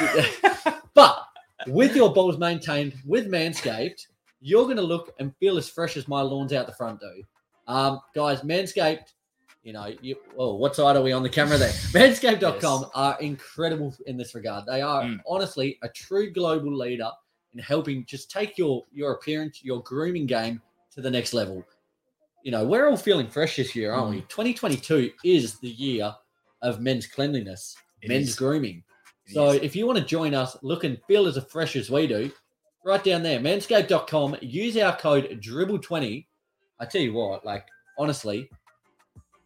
But with your balls maintained with Manscaped, you're going to look and feel as fresh as my lawns out the front do. Um, guys, Manscaped, you know, you, well, what side are we on the camera there? (laughs) Manscaped.com Yes. are incredible in this regard. They are Mm. honestly a true global leader in helping just take your your appearance, your grooming game to the next level. You know, we're all feeling fresh this year, aren't we? Mm. 2022 is the year of men's cleanliness, It men's is. grooming. It So is. if you want to join us, look and feel as fresh as we do, right down there, manscaped.com, use our code dribble20. I tell you what, like honestly,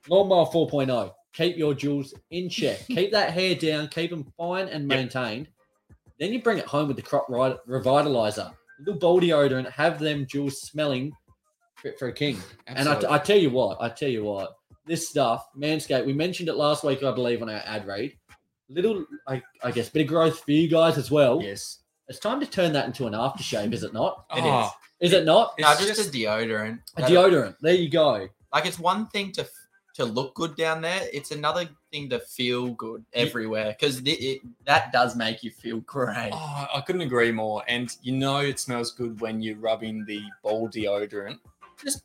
lawnmower 4.0, keep your jewels in check. (laughs) keep that hair down, keep them fine and Yep. maintained. Then you bring it home with the crop revitalizer, little ball deodorant, have them jewels smelling fit for a king. And I, I tell you what, I tell you what, this stuff, Manscaped, we mentioned it last week, I believe, on our ad read. Little, I, I guess, bit of growth for you guys as well. yes. It's time to turn that into an aftershave, is it not? It Oh, Is it not? No, It's just, just- a deodorant. A deodorant. There you go. Like it's one thing to to look good down there. It's another thing to feel good everywhere because it, it, that does make you feel great. Oh, I couldn't agree more. And you know it smells good when you're rubbing the ball deodorant. Just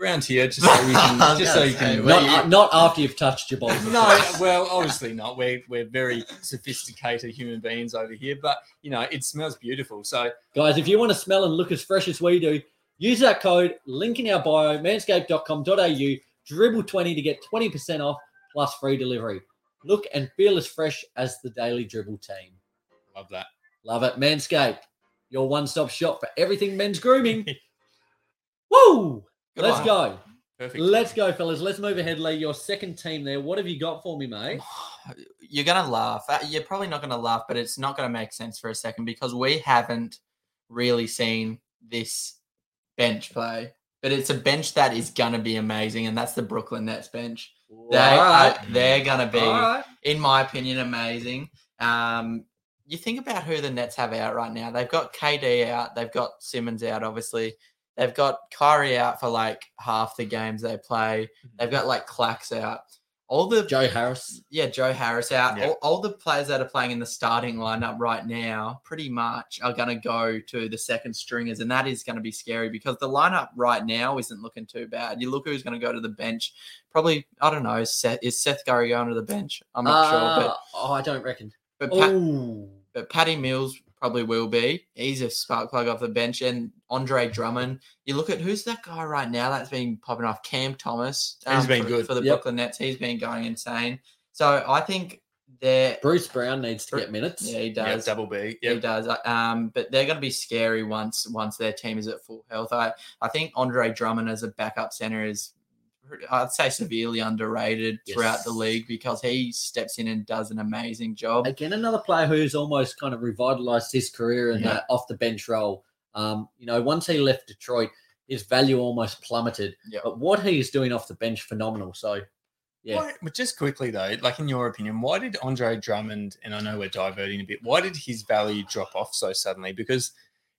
around here, just so you (laughs) can just so you can Not, uh, not after you've touched your balls. No, (laughs) well, obviously not. We're we're very sophisticated human beings over here, but you know, it smells beautiful. So Guys, if you want to smell and look as fresh as we do, use that code, link in our bio, manscaped.com.au, dribble20 to get 20% off plus free delivery. Look and feel as fresh as the Daily Dribble team. love that. Love it. Manscaped, your one stop shop for everything men's grooming. (laughs) Woo! Good Let's one. go. Perfect. Let's go, fellas. Let's move ahead, Lee. Your second team there. What have you got for me, mate? (sighs) You're gonna laugh. Uh, You're probably not gonna laugh, but it's not gonna make sense for a second because we haven't really seen this bench play. But it's a bench that is gonna be amazing, and that's the Brooklyn Nets bench. They right. are, they're gonna be, All right. in my opinion, amazing. Um, you think about who the Nets have out right now. They've got KD out. They've got Simmons out. Obviously, they've got Kyrie out for like half the games they play. They've got like Clacks out. All the Joe Harris. yeah, Joe Harris out. Yeah. All, all the players that are playing in the starting lineup right now, pretty much, are going to go to the second stringers, and that is going to be scary because the lineup right now isn't looking too bad. You look who's going to go to the bench. Probably, I don't know. Seth, is Seth Curry going to the bench? I'm not sure, Uh, oh, I don't reckon. but but, Pat, but Patty Mills probably will be. He's a spark plug off the bench, and Andre Drummond. You look at who's that guy right now that's been popping off? Cam Thomas. um, He's been for, good. for the Yep. Brooklyn Nets. He's been going insane. So I think they're Bruce Brown needs to Bru- get minutes. yeah, he Yeah, does. double B. He does. Uh, Um, but they're going to be scary once once their team is at full health. I I think Andre Drummond as a backup center is, I'd say, severely underrated throughout the league because he steps in and does an amazing job. Again, another player who's almost kind of revitalized his career in Yeah. that off the bench role. Um, you know, once he left Detroit, his value almost plummeted. Yeah. But what he's doing off the bench, phenomenal. So, yeah. Why, but just quickly though, like in your opinion, why did Andre Drummond, and I know we're diverting a bit, why did his value drop off so suddenly? Because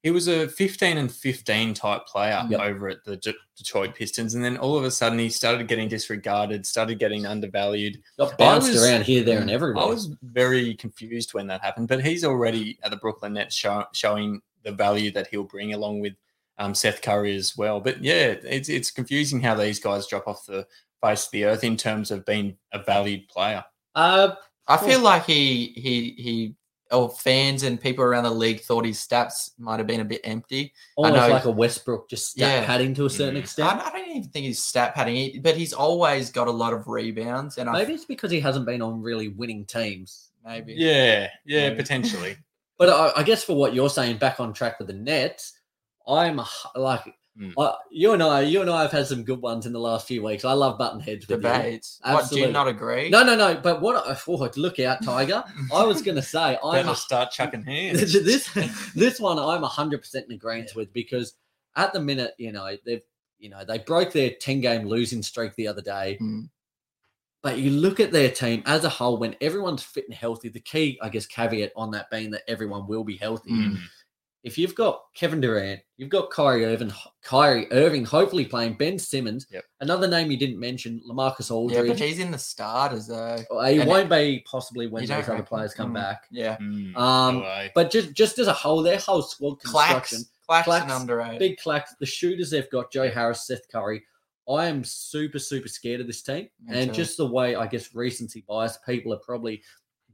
he was a 15 and 15 type player Yep. over at the De- Detroit Pistons, and then all of a sudden he started getting disregarded, started getting undervalued. Got bounced was- around here, there, and everywhere. I was very confused when that happened, but he's already at the Brooklyn Nets show, showing the value that he'll bring along with um, Seth Curry as well. But yeah, it's it's confusing how these guys drop off the face of the earth in terms of being a valued player. uh, I feel like he he he or fans and people around the league thought his stats might have been a bit empty. almost know. like a Westbrook, just stat Yeah. padding to a certain extent. I, I don't even think he's stat padding, but he's always got a lot of rebounds. And I, Maybe it's because he hasn't been on really winning teams. maybe Yeah, yeah, Maybe. potentially. But I, I guess for what you're saying, back on track with the Nets, I'm like Mm. I, you and I. You and I have had some good ones in the last few weeks. I love button heads debates. What do you not agree? No, no, no. But what? I, oh, look out, Tiger! I was going to say (laughs) I'm a, start chucking hands. (laughs) this this one I'm hundred percent in agreement with because at the minute, you know, they've you know they broke their ten game losing streak the other day. Mm. But you look at their team as a whole, when everyone's fit and healthy, the key, I guess, caveat on that being that everyone will be healthy. Mm. If you've got Kevin Durant, you've got Kyrie Irving, Kyrie Irving, hopefully playing Ben Simmons. Yep. Another name you didn't mention, Lamarcus Aldridge. Yeah, but he's in the starters though. Uh, he and won't be possibly when You those other players come Mm. back. Yeah, Mm, Um, no. But just just as a whole, their whole squad construction, Clax, Clax, Clax, and underrated. big clacks, the shooters they've got, Joe Harris, Seth Curry. I am super, super scared of this team. Me and too. just the way I guess recency bias, people are probably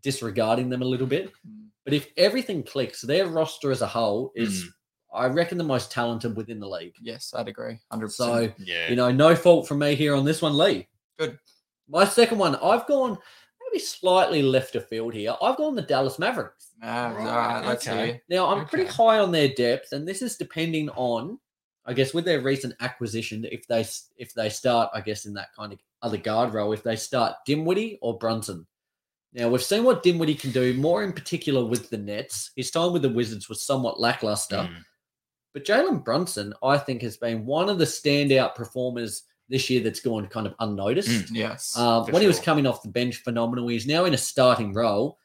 disregarding them a little bit. Mm. But if everything clicks, their roster as a whole is, Mm. I reckon, the most talented within the league. Yes, I'd agree. Hundred So, yeah, you know, no fault from me here on this one, Lee. Good. My second one, I've gone maybe slightly left of field here. I've gone the Dallas Mavericks. all Right, right, let's okay. hear. Now, I'm pretty high on their depth, and this is depending on, I guess, with their recent acquisition. If they if they start, I guess, in that kind of other guard role, if they start Dinwiddie or Brunson. Now we've seen what Dinwiddie can do, more in particular with the Nets. His time with the Wizards was somewhat lackluster, Mm. but Jalen Brunson, I think, has been one of the standout performers this year that's gone kind of unnoticed. Mm. Yes. Uh, when he was coming off the bench, phenomenal. He's now in a starting role.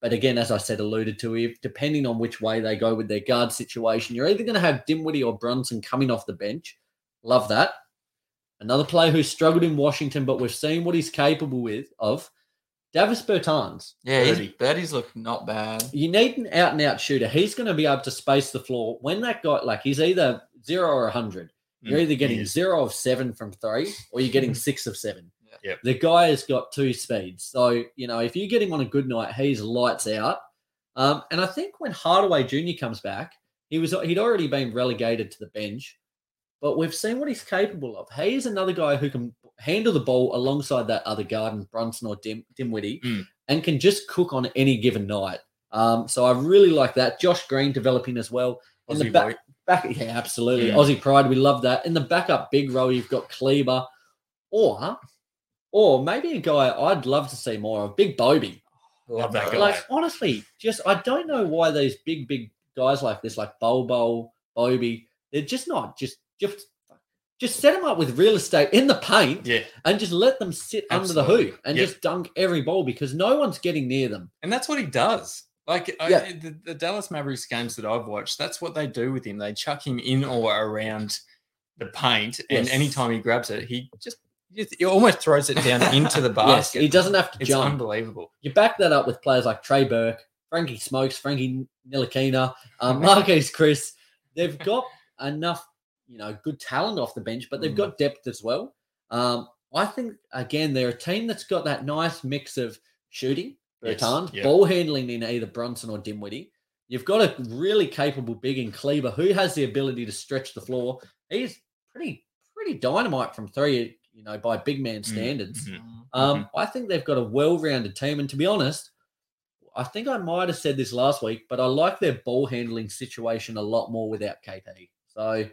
But again, as I said, alluded to, if depending on which way they go with their guard situation, you're either going to have Dinwiddie or Brunson coming off the bench. Love that. Another player who struggled in Washington, but we've seen what he's capable with of. Davis Bertans. yeah, his Birdie. birdies look not bad. You need an out and out shooter. He's going to be able to space the floor. When that guy, like, he's either zero or 100. You're Mm, either getting zero of seven from three or you're getting six of seven. Yeah. (laughs) Yep. The guy has got two speeds. So, you know, if you get him on a good night, he's lights out. Um, and I think when Hardaway Jr. comes back, he was he'd already been relegated to the bench, but we've seen what he's capable of. He's another guy who can handle the ball alongside that other guard, in Brunson or Dim, Dinwiddie, Mm. and can just cook on any given night. Um, so I really like that. Josh Green developing as well. In the Aussie back, back, yeah, absolutely. Mm. Aussie pride, we love that. In the backup big role, you've got Kleber, or or maybe a guy I'd love to see more of, Big Bobby. Love that guy. Like honestly, just I don't know why these big big guys like this, like Bol, Bobby, they're just not just just just set them up with real estate in the paint yeah, and just let them sit under the hoop and Yep. just dunk every ball because no one's getting near them. and that's what he does. Like I- the, the Dallas Mavericks games that I've watched, that's what they do with him. They chuck him in or around the paint, and Yes. anytime he grabs it, he just he almost throws it down into the (laughs) Yes, basket. he doesn't have to It's jump. unbelievable. you back that up with players like Trey Burke, Frankie Smokes, Frankie Ntilikina, um, (laughs) Marquese Chriss. They've got enough, you know, good talent off the bench, but they've Mm. got depth as well. Um, I think again they're a team that's got that nice mix of shooting, Yes, Bertans, yeah. ball handling in either Brunson or Dinwiddie. You've got a really capable big in Kleber who has the ability to stretch the floor. He's pretty pretty dynamite from three, you know, by big man Mm, standards. mhm. Um, I think they've got a well-rounded team, and to be honest, I think I might have said this last week, but I like their ball handling situation a lot more without KP. So,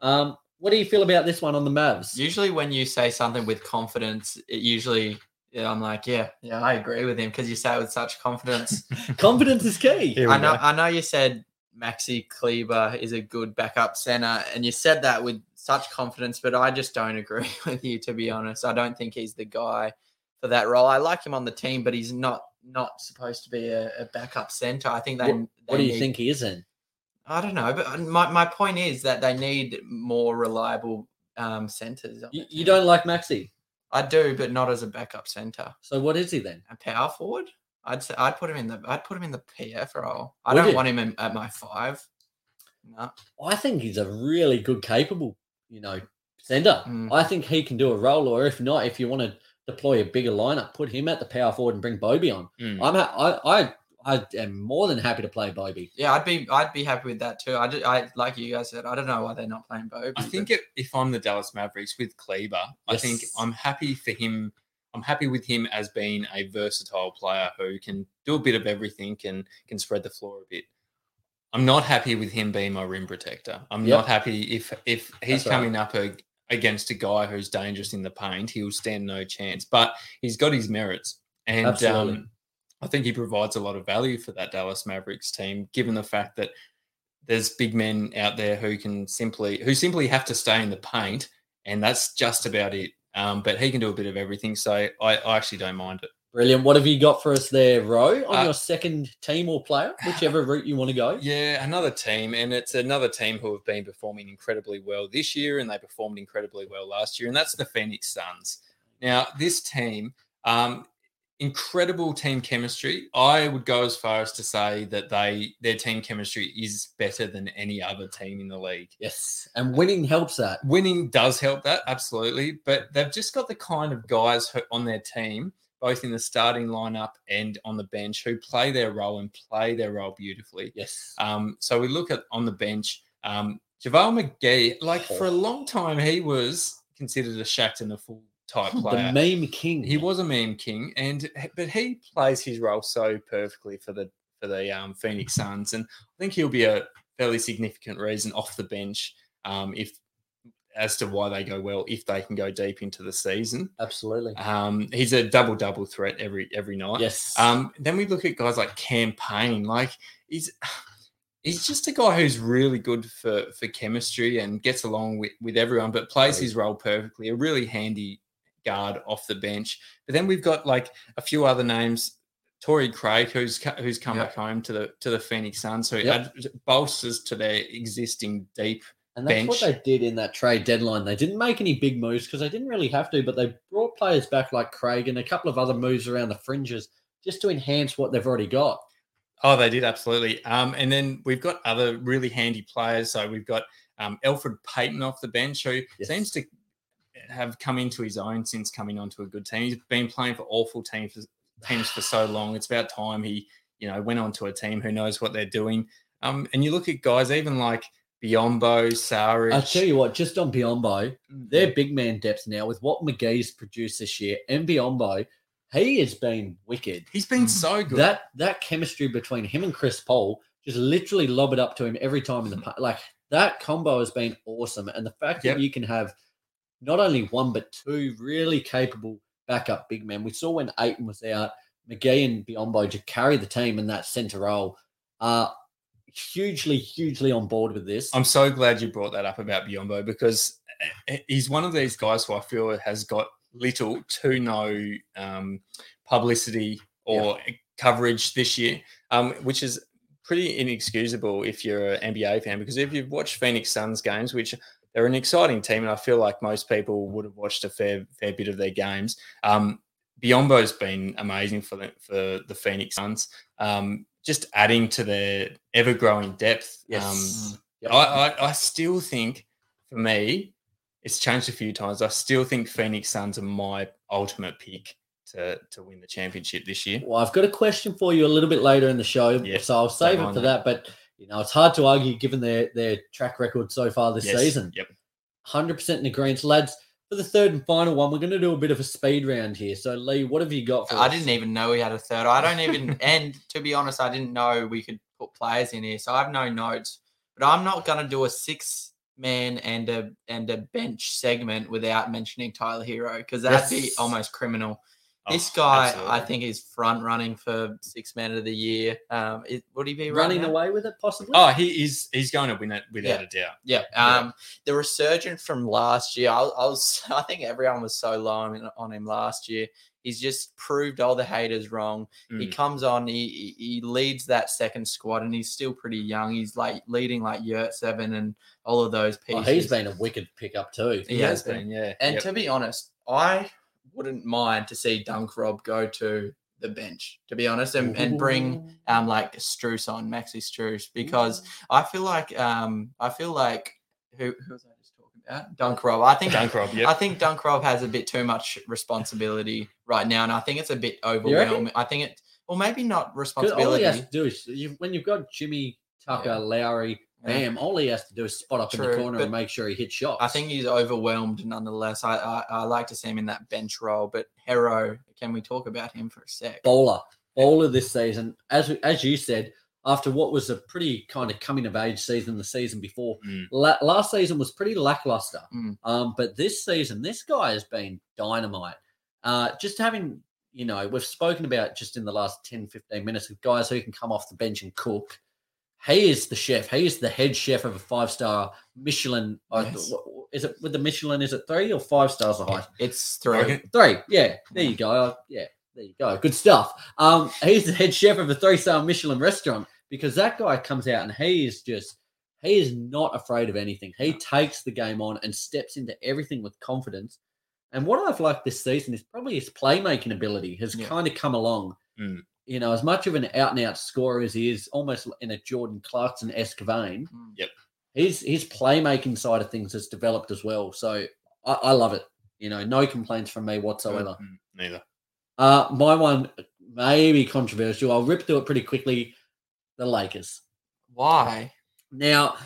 um, what do you feel about this one on the Mavs? Usually, when you say something with confidence, it usually, yeah, I'm like, yeah, yeah, I agree with him because you say it with such confidence. (laughs) Confidence is key. I know, go. I know you said Maxi Kleber is a good backup center, and you said that with such confidence, but I just don't agree (laughs) with you to be honest. I don't think he's the guy for that role. I like him on the team, but he's not not supposed to be a, a backup center. I think they. What, they what do you need- think he is in? I don't know, but uh, my, my point is that they need more reliable um, centers. You, you don't like Maxi. I do, but not as a backup center. So what is he then? A power forward. I'd say I'd put him in the I'd put him in the PF role. I Would don't you? want him in, at my five. No. I think he's a really good, capable, you know, center. Mm. I think he can do a role, or if not, if you want to deploy a bigger lineup, put him at the power forward and bring Bobby on. Mm. I'm ha- I, I I am more than happy to play Bobby. Yeah, I'd be I'd be happy with that too. I, just, I like you guys said. I don't know why they're not playing Bobby. I but- think if, if I'm the Dallas Mavericks with Kleber, I think I'm happy for him. I'm happy with him as being a versatile player who can do a bit of everything and can spread the floor a bit. I'm not happy with him being my rim protector. I'm Yep. not happy if if he's That's right. coming up a, against a guy who's dangerous in the paint, he'll stand no chance. But he's got his merits, and Absolutely. um, I think he provides a lot of value for that Dallas Mavericks team, given the fact that there's big men out there who can simply who simply have to stay in the paint, and that's just about it. Um, but he can do a bit of everything, so I, I actually don't mind it. Brilliant. What have you got for us there, Ro, on Uh, your second team or player, whichever route you want to go? Yeah, another team, and it's another team who have been performing incredibly well this year, and they performed incredibly well last year, and that's the Phoenix Suns. Now, this team, um, incredible team chemistry. I would go as far as to say that they their team chemistry is better than any other team in the league. Yes, and winning helps that. Winning does help that, absolutely, but they've just got the kind of guys on their team, both in the starting lineup and on the bench, who play their role and play their role beautifully. Yes. Um, so we look at on the bench, um, JaVale McGee, like for a long time, he was considered a Shaqtin' a Fool type (laughs) player. the meme king. He was a meme king, and but he plays his role so perfectly for the for the um, Phoenix Suns, and I think he'll be a fairly significant reason off the bench um, if as to why they go well if they can go deep into the season. absolutely. Um, he's a double double threat every every night. Yes. Um, then we look at guys like Cam Payne. Like he's (sighs) he's just a guy who's really good for for chemistry and gets along with with everyone, but plays Right. his role perfectly. A really handy guard off the bench. But then we've got like a few other names. Torrey Craig, who's who's come Yep. back home to the to the Phoenix Suns, who Yep. bolsters to their existing deep. And that's what they did in that trade deadline. They didn't make any big moves because they didn't really have to, but they brought players back like Craig and a couple of other moves around the fringes just to enhance what they've already got. Oh, they did absolutely. Um, and then we've got other really handy players. So we've got um, Elfrid Payton off the bench, who Yes. seems to have come into his own since coming onto a good team. He's been playing for awful teams for, teams for so long. It's about time he, you know, went onto a team who knows what they're doing. Um, and you look at guys even like Biyombo, Saric. I'll tell you what, just on Biyombo, Mm. their big man depth now with what McGee's produced this year and Biyombo, he has been wicked. he's been Mm. so good. That that chemistry between him and Chris Paul just literally lob it up to him every time in the pa- like that combo has been awesome. And the fact Yep. that you can have not only one but two really capable backup big men. We saw when Ayton was out, McGee and Biyombo to carry the team in that center role. are hugely, hugely on board with this. I'm so glad you brought that up about Biyombo because eh, he's one of these guys who I feel has got little to no um, publicity or coverage this year, um, which is pretty inexcusable if you're an NBA fan. Because if you've watched Phoenix Suns games, which they're an exciting team, and I feel like most people would have watched a fair fair bit of their games. Um, Biyombo's been amazing for the for the Phoenix Suns. Um, just adding to their ever growing depth. Um, Yes. Yep. I, I, I still think, for me, it's changed a few times. I still think Phoenix Suns are my ultimate pick to to win the championship this year. Well, I've got a question for you a little bit later in the show, so I'll save it for that. But you know, it's hard to argue given their their track record so far this Yes, season. Yep. Hundred percent in agreement, lads. For the third and final one, we're going to do a bit of a speed round here. So, Lee, what have you got for I us? didn't even know we had a third. I don't even, (laughs) and to be honest, I didn't know we could put players in here, so I have no notes. But I'm not going to do a six man and a and a bench segment without mentioning Tyler Herro because that'd be almost criminal. Oh, this guy, I think, is front running for six man of the year. Um, it, would he be running now? away with it possibly. Oh, he is. He's going to win it without a doubt. Yeah. Um, the resurgence from last year, I, I was, (laughs) I think everyone was so low on, on him last year. He's just proved all the haters wrong. He Mm. comes on, he, he he leads that second squad, and he's still pretty young. He's like leading like Yurtseven and all of those Oh, he's been a wicked pickup too. He has been. yeah. And Yep. to be honest, I wouldn't mind to see Dunk Rob go to the bench, to be honest, and, and bring um like Strus on, Maxi Struce, because I feel like um I feel like who who was I just talking about? Dunk Rob. I think Dunk Rob, I think Dunk Rob has a bit too much responsibility right now, and I think it's a bit overwhelming. I think it, or maybe not 'Cause all he responsibility. has to do is you, when you've got Jimmy Tucker, Yeah. Lowry, Yeah. All he has to do is spot up in the corner and make sure he hits shots. I think he's overwhelmed nonetheless. I, I I like to see him in that bench role, but Herro, can we talk about him for a sec? bowler, bowler this season, as as you said, after what was a pretty kind of coming of age season, the season before. Mm. La- last season was pretty lackluster, Mm. um, but this season, this guy has been dynamite. Uh, just having, you know, we've spoken about just in the last 10, 15 minutes of guys who can come off the bench and cook. He is the chef. He is the head chef of a five star Michelin. uh, Yes. Is it with the Michelin? Is it three or five stars of height? It's three. Okay. Three. Yeah. There you go. Uh, Yeah. There you go. Good stuff. Um, he's the head chef of a three-star Michelin restaurant because that guy comes out and he is just he is not afraid of anything. He takes the game on and steps into everything with confidence. And what I've liked this season is probably his playmaking ability has Yeah. kind of come along. Mm. You know, as much of an out and out scorer as he is, almost in a Jordan Clarkson esque vein, Mm. his his playmaking side of things has developed as well. So I, I love it. You know, no complaints from me whatsoever. Mm, Neither. Uh, my one may be controversial. I'll rip through it pretty quickly. The Lakers. Why? Now,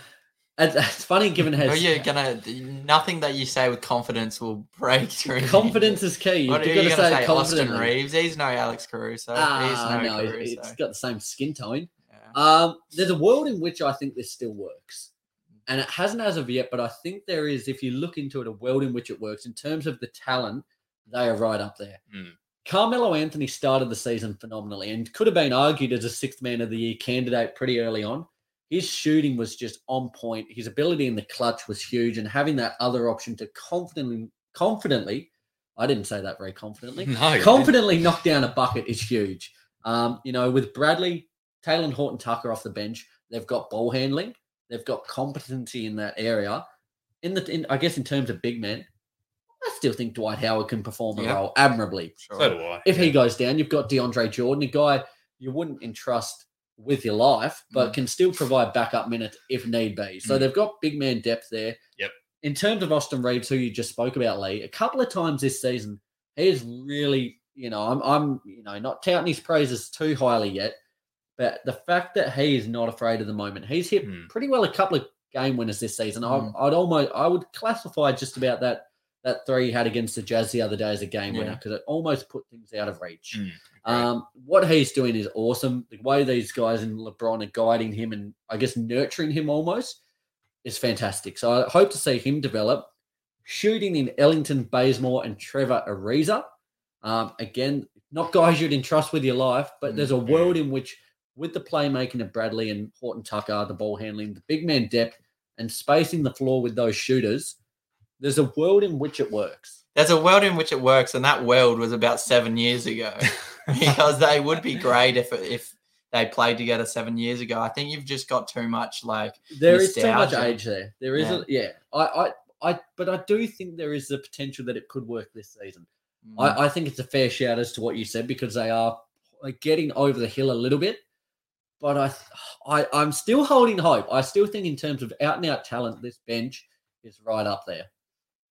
it's, funny given Are how you gonna? Nothing that you say with confidence will break through. confidence is key. You've are you gonna say, say? Austin. Reaves. He's no Alex Caruso. Ah, he's no, no, Caruso. it's got the same skin tone. Yeah. Um, there's a world in which I think this still works. And it hasn't as of yet, but I think there is, if you look into it, a world in which it works. In terms of the talent, they are right up there. Mm. Carmelo Anthony started the season phenomenally and could have been argued as a sixth man of the year candidate pretty early on. His shooting was just on point. His ability in the clutch was huge, and having that other option to confidently, confidently, I didn't say that very confidently, (laughs) No. confidently knock down a bucket is huge. Um, you know, with Bradley, Taylor and Horton Tucker off the bench, they've got ball handling, they've got competency in that area. In the, in, I guess, in terms of big men, I still think Dwight Howard can perform a Yeah. role admirably. Sure. So do I. If he goes down, you've got DeAndre Jordan, a guy you wouldn't entrust with your life, but Mm. can still provide backup minutes if need be. So Mm. they've got big man depth there. Yep. In terms of Austin Reaves, who you just spoke about, Lee, a couple of times this season, he is really, you know, I'm, I'm, you know, not touting his praises too highly yet, but the fact that he is not afraid of the moment, he's hit Mm. pretty well a couple of game winners this season. I, I'd almost, I would classify just about that that three he had against the Jazz the other day as a game winner because it almost put things out of reach. Um, what he's doing is awesome. The way these guys in LeBron are guiding him and I guess nurturing him almost is fantastic. So I hope to see him develop. Shooting in Ellington, Bazemore, and Trevor Ariza. Um, again, not guys you'd entrust with your life, but Mm, there's a world in which, with the playmaking of Bradley and Horton Tucker, the ball handling, the big man depth, and spacing the floor with those shooters, there's a world in which it works. There's a world in which it works, and that world was about seven years ago. (laughs) (laughs) because they would be great if if they played together seven years ago. I think you've just got too much like There is too much age there. There is Yeah. a yeah. I, I I but I do think there is the potential that it could work this season. mm, I, I think it's a fair shout as to what you said because they are like, getting over the hill a little bit. But I, I I'm still holding hope. I still think in terms of out and out talent, this bench is right up there.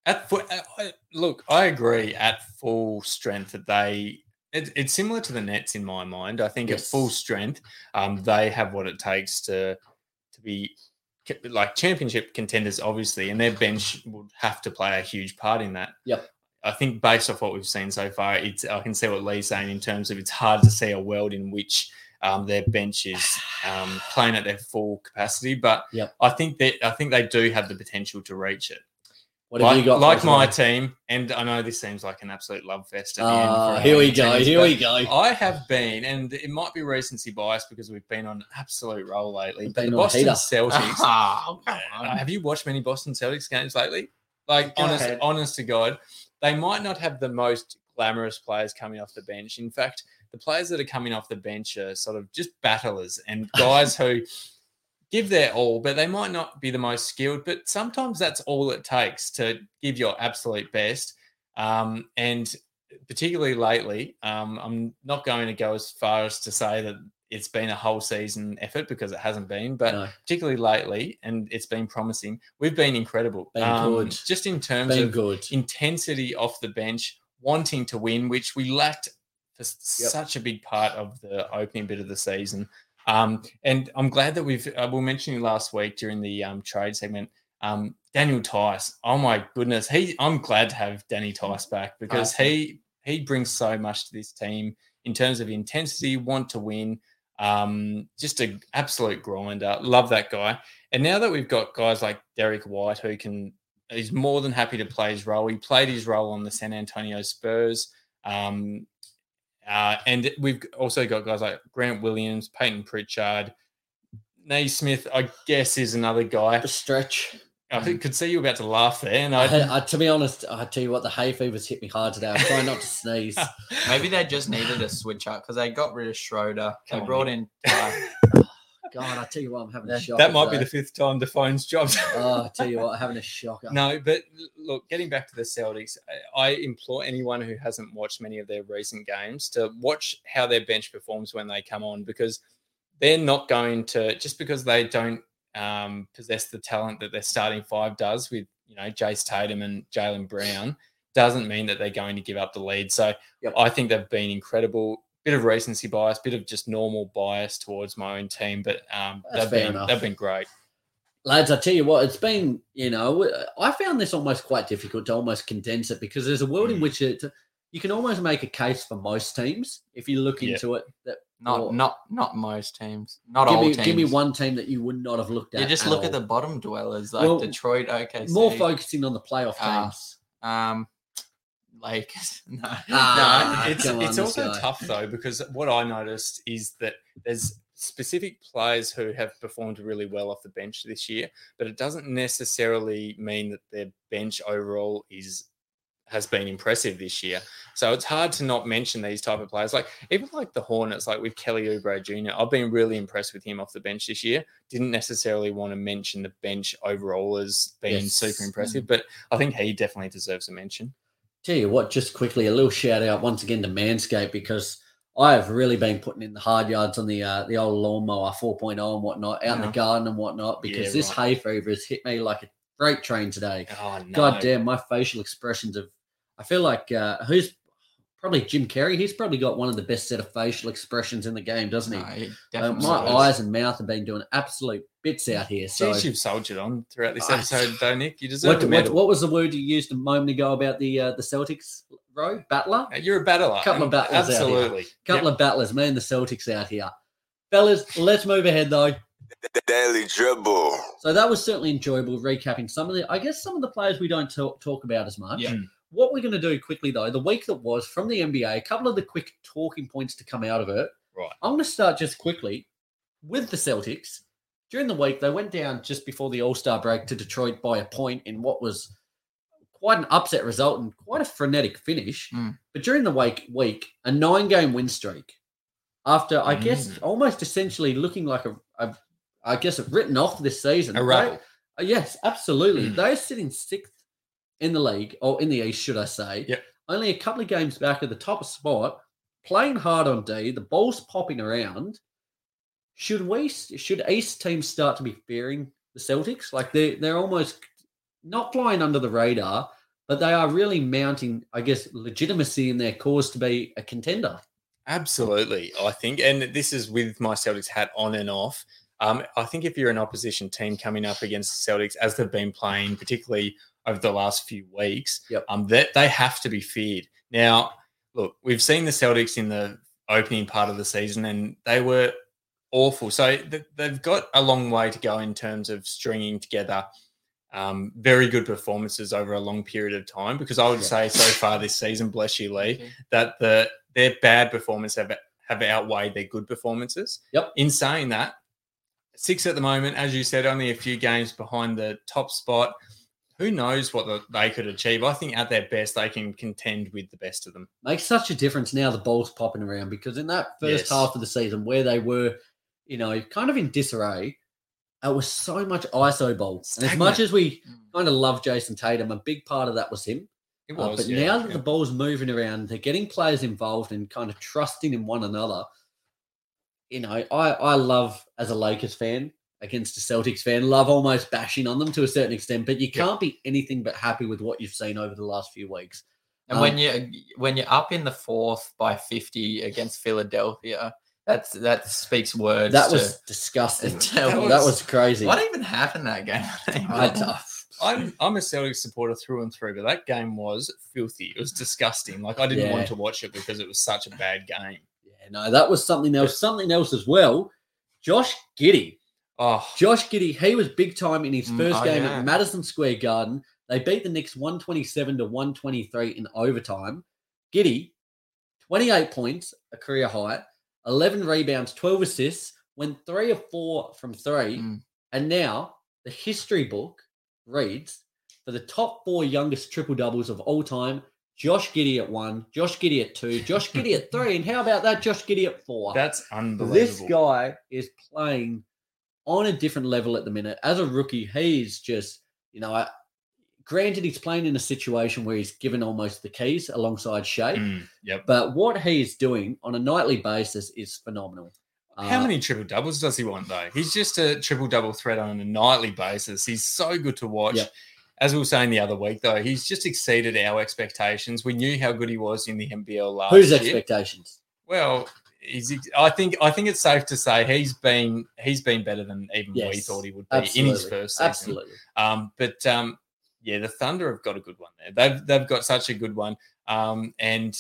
At fu- uh, look, I agree. At full strength, that they it, it's similar to the Nets in my mind. I think at full strength, um, they have what it takes to to be like championship contenders, obviously, and their bench would have to play a huge part in that. Yep. I think based off what we've seen so far, it's I can see what Lee's saying in terms of it's hard to see a world in which um, their bench is um, playing at their full capacity. But Yep. I think that I think they do have the potential to reach it. What have like, you got? like my mate? team, and I know this seems like an absolute love fest at the end. For here we go. teams, Here we go. I have been, and it might be recency bias because we've been on an absolute roll lately. We've But the Boston. Celtics. (laughs) Oh, uh, have you watched many Boston Celtics games lately? Like, Go honest, ahead. honest to God, they might not have the most glamorous players coming off the bench. In fact, the players that are coming off the bench are sort of just battlers and guys (laughs) who give their all, but they might not be the most skilled. But sometimes that's all it takes to give your absolute best. Um, and particularly lately, um, I'm not going to go as far as to say that it's been a whole season effort because it hasn't been, but No, particularly lately, and it's been promising. We've been incredible. Been Um, good. Just in terms been of good. intensity off the bench, wanting to win, which we lacked for Yep. such a big part of the opening bit of the season. Um, and I'm glad that we've uh, we were mentioning last week during the um, trade segment. Um, Daniel Theis, oh my goodness, he I'm glad to have Danny Theis back because Awesome. he he brings so much to this team in terms of intensity, want to win. Um, just an absolute grinder. Love that guy. And now that we've got guys like Derrick White who can he's more than happy to play his role. He played his role on the San Antonio Spurs. Um, uh, and we've also got guys like Grant Williams, Peyton Pritchard, Nesmith, I guess, is another guy. The stretch. I could see you about to laugh there. And I, I, I, to be honest, I tell you what, the hay fever's hit me hard today. I'm trying not to sneeze. (laughs) Maybe they just needed a switch up because they got rid of Schroeder. They on, brought Nick. in. (laughs) Uh, God, I tell you what, I'm having a shock. that might be the fifth time the phone's dropped. Oh, I tell you what, I'm having a shocker. No, but look, getting back to the Celtics, I I implore anyone who hasn't watched many of their recent games to watch how their bench performs when they come on because they're not going to just because they don't um, possess the talent that their starting five does with you know Jace Tatum and Jaylen Brown doesn't mean that they're going to give up the lead. So Yep. I think they've been incredible. Bit of recency bias, bit of just normal bias towards my own team, but um, they've been enough. they've been great. Lads, I tell you what, it's been, you know, I found this almost quite difficult to almost condense it because there's a world in Mm. which it, you can almost make a case for most teams if you look Yeah. into it. That not Or- not not most teams. Not give all me, teams. give me one team that you would not have looked at. You just at look at the bottom dwellers like Well, Detroit, OKC. more focusing on the playoff Ah. teams. Um, Lakers. (laughs) No. Ah, No, it's come on, it's also guy. tough though because what I noticed is that there's specific players who have performed really well off the bench this year, but it doesn't necessarily mean that their bench overall is has been impressive this year. So it's hard to not mention these type of players. Like even like the Hornets, like with Kelly Oubre Jr. I've been really impressed with him off the bench this year. Didn't necessarily want to mention the bench overall as being Yes. super impressive, but I think he definitely deserves a mention. Tell you what, just quickly, a little shout out once again to Manscaped because I have really been putting in the hard yards on the uh, the old lawnmower 4.0 and whatnot out in the garden and whatnot because Yeah, this right. hay fever has hit me like a freight train today. Oh no. God damn, my facial expressions of I feel like uh, who's probably Jim Carrey. He's probably got one of the best set of facial expressions in the game, doesn't he? No, he Uh, my does. eyes and mouth have been doing absolute bits out here. So, Jeez, you've soldiered on throughout this I- episode, though, Nick. You deserve what, a medal. what was the word you used a moment ago about the uh, the Celtics? Row battler. Uh, You're a battler. A couple of and- battlers out here. Absolutely. couple of battlers, me and the Celtics out here. Fellas, let's move ahead though. The Daily Dribble. So that was certainly enjoyable recapping some of the, I guess, some of the players we don't talk, talk about as much. Yeah. What we're going to do quickly though, the week that was from the NBA, a couple of the quick talking points to come out of it. Right. I'm going to start just quickly with the Celtics. During the week, they went down just before the All Star break to Detroit by a point in what was quite an upset result and quite a frenetic finish. Mm. But during the week, week a nine game win streak, after I guess Mm. almost essentially looking like a, a I guess a written off this season. A rebel. uh, yes, absolutely. Mm. They're sitting sixth in the league, or in the East, should I say. Yep. Only a couple of games back at the top spot, playing hard on D, the ball's popping around. Should we should East teams start to be fearing the Celtics? Like they they're almost not flying under the radar, but they are really mounting, I guess, legitimacy in their cause to be a contender. Absolutely, I think, and this is with my Celtics hat on and off. Um, I think if you're an opposition team coming up against the Celtics, as they've been playing, particularly over the last few weeks, Yep. um, that they have to be feared. Now, look, we've seen the Celtics in the opening part of the season, and they were awful. So th- they've got a long way to go in terms of stringing together um, very good performances over a long period of time. Because I would Yeah. say so far this season, bless you, Lee, that the their bad performance have have outweighed their good performances. Yep. In saying that, six at the moment, as you said, only a few games behind the top spot. Who knows what the, they could achieve? I think at their best, they can contend with the best of them. makes such a difference now the ball's popping around because in that first Yes. half of the season where they were, you know, kind of in disarray, it was so much ISO ball. And as much as we Mm. kind of love Jayson Tatum, a big part of that was him. It Uh, but yeah, now that yeah. the ball's moving around, they're getting players involved and kind of trusting in one another. You know, I, I love as a Lakers fan against a Celtics fan, love almost bashing on them to a certain extent, but you can't be anything but happy with what you've seen over the last few weeks. And Um, when you when you're up in the fourth by 50 against Philadelphia, that's that speaks words. That to- was disgusting. (laughs) That that, was- was, crazy. what even happened that game. (laughs) I, I'm, I'm a Celtics supporter through and through, but that game was filthy. It was disgusting. Like I didn't Yeah. want to watch it because it was such a bad game. yeah, no, that was something else. Something else as well. Josh Giddey. Oh, Josh Giddey, he was big time in his Mm, first oh, game yeah. at Madison Square Garden. They beat the Knicks 127 to 123 in overtime. Giddey, 28 points, a career high, 11 rebounds, 12 assists, went three of four from three. Mm. And now the history book reads for the top four youngest triple doubles of all time Josh Giddey at one, Josh Giddey at two, Josh Giddey at (laughs) three. And how about that? Josh Giddey at four. that's unbelievable. This guy is playing on a different level at the minute. As a rookie, he's just, you know, I, granted, he's playing in a situation where he's given almost the keys alongside Shai, Mm, yep. but what he's doing on a nightly basis is phenomenal. How Uh, many triple doubles does he want though? He's just a triple double threat on a nightly basis. He's so good to watch. Yep. As we were saying the other week, though, he's just exceeded our expectations. We knew how good he was in the NBL last Whose year. expectations? Well, he's. I think. I think it's safe to say he's been. He's been better than even we Yes, thought he would be in his first season. Absolutely. Um, but um, yeah, the Thunder have got a good one there. They've they've got such a good one. Um, and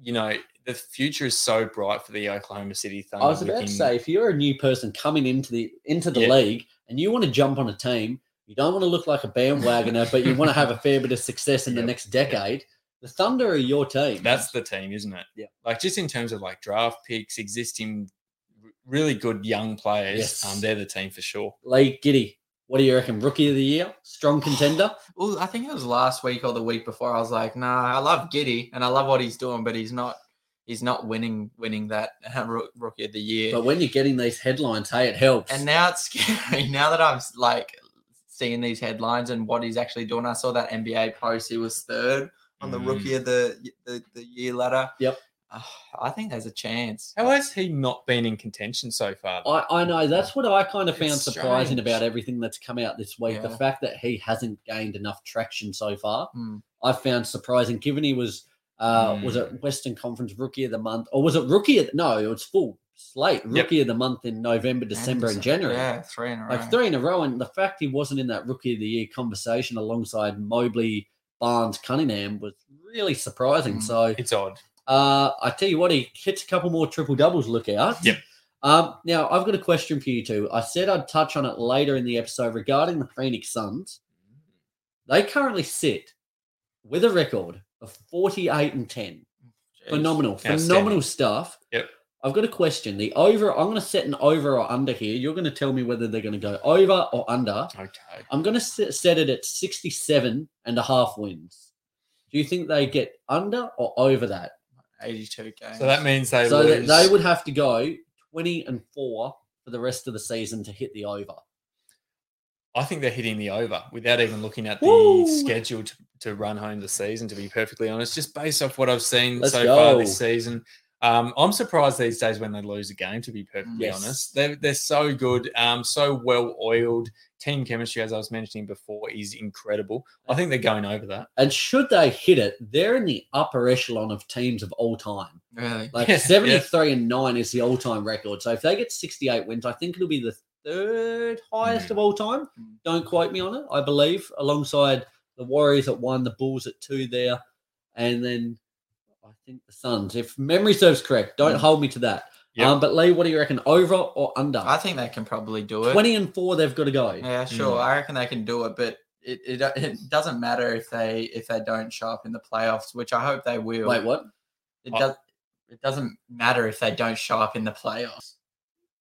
you know the future is so bright for the Oklahoma City Thunder. I was about to say, if you're a new person coming into the into the Yeah. league and you want to jump on a team, you don't want to look like a bandwagoner, but you want to have a fair bit of success in the next decade. The Thunder are your team. that's the team, isn't it? Yeah. Like just in terms of like draft picks, existing really good young players, Yes. um, they're the team for sure. Lee Giddey. What do you reckon? Rookie of the year, strong contender. (sighs) Well, I think it was last week or the week before. I was like, nah, I love Giddey and I love what he's doing, but he's not he's not winning winning that (laughs) uh, rookie of the year. But when you're getting these headlines, hey, it helps. And now it's (laughs) scary. Now that I'm like seeing these headlines and what he's actually doing, I saw that NBA post. He was third on the Mm. rookie of the the, the year ladder. Yep. Uh, I think there's a chance. How has he not been in contention so far? I, I know that's what I kind of found surprising strange. about everything that's come out this week. The fact that he hasn't gained enough traction so far, Hmm. I found surprising. Given he was, uh, was Mm. it Western Conference Rookie of the Month, or was it Rookie? Of, no, it was full slate Yep. Rookie of the Month in November, December, and December. January. Yeah, three in a row. Like three in a row, and the fact he wasn't in that Rookie of the Year conversation alongside Mobley, Barnes, Cunningham was really surprising. Mm. So It's odd. uh, I tell you what, he hits a couple more triple doubles. Look out. Yep. Um, now I've got a question for you two. I said I'd touch on it later in the episode regarding the Phoenix Suns. They currently sit with a record of 48 and 10. Jeez. Phenomenal, phenomenal stuff. Yep. I've got a question. The over, I'm going to set an over or under here. You're going to tell me whether they're going to go over or under. Okay. I'm going to set, set it at 67 and a half wins. Do you think they get under or over that? 82 games. So that means they so that lose. they would have to go 20 and 4 for the rest of the season to hit the over. I think they're hitting the over without even looking at the Woo! schedule to, to run home the season, to be perfectly honest, just based off what I've seen Let's so far this season. Um, I'm surprised these days when they lose a game, to be perfectly Yes. honest. They're, they're so good, um, so well oiled. Team chemistry, as I was mentioning before, is incredible. I think they're going over that. And should they hit it, they're in the upper echelon of teams of all time. really. Like (laughs) Yeah, 73 and 9 is the all time record. So if they get 68 wins, I think it'll be the third highest Mm. of all time. Don't quote me on it. I believe alongside the Warriors at one, the Bulls at two there, and then I think the Suns. If memory serves correct, don't Mm. hold me to that. Yep. Um, but Lee, what do you reckon? Over or under? I think they can probably do it. 20 and 4, they've got to go. Yeah, sure. Mm. I reckon they can do it, but it, it it doesn't matter if they if they don't show up in the playoffs, which I hope they will. Wait, what? It Oh. does. It doesn't matter if they don't show up in the playoffs.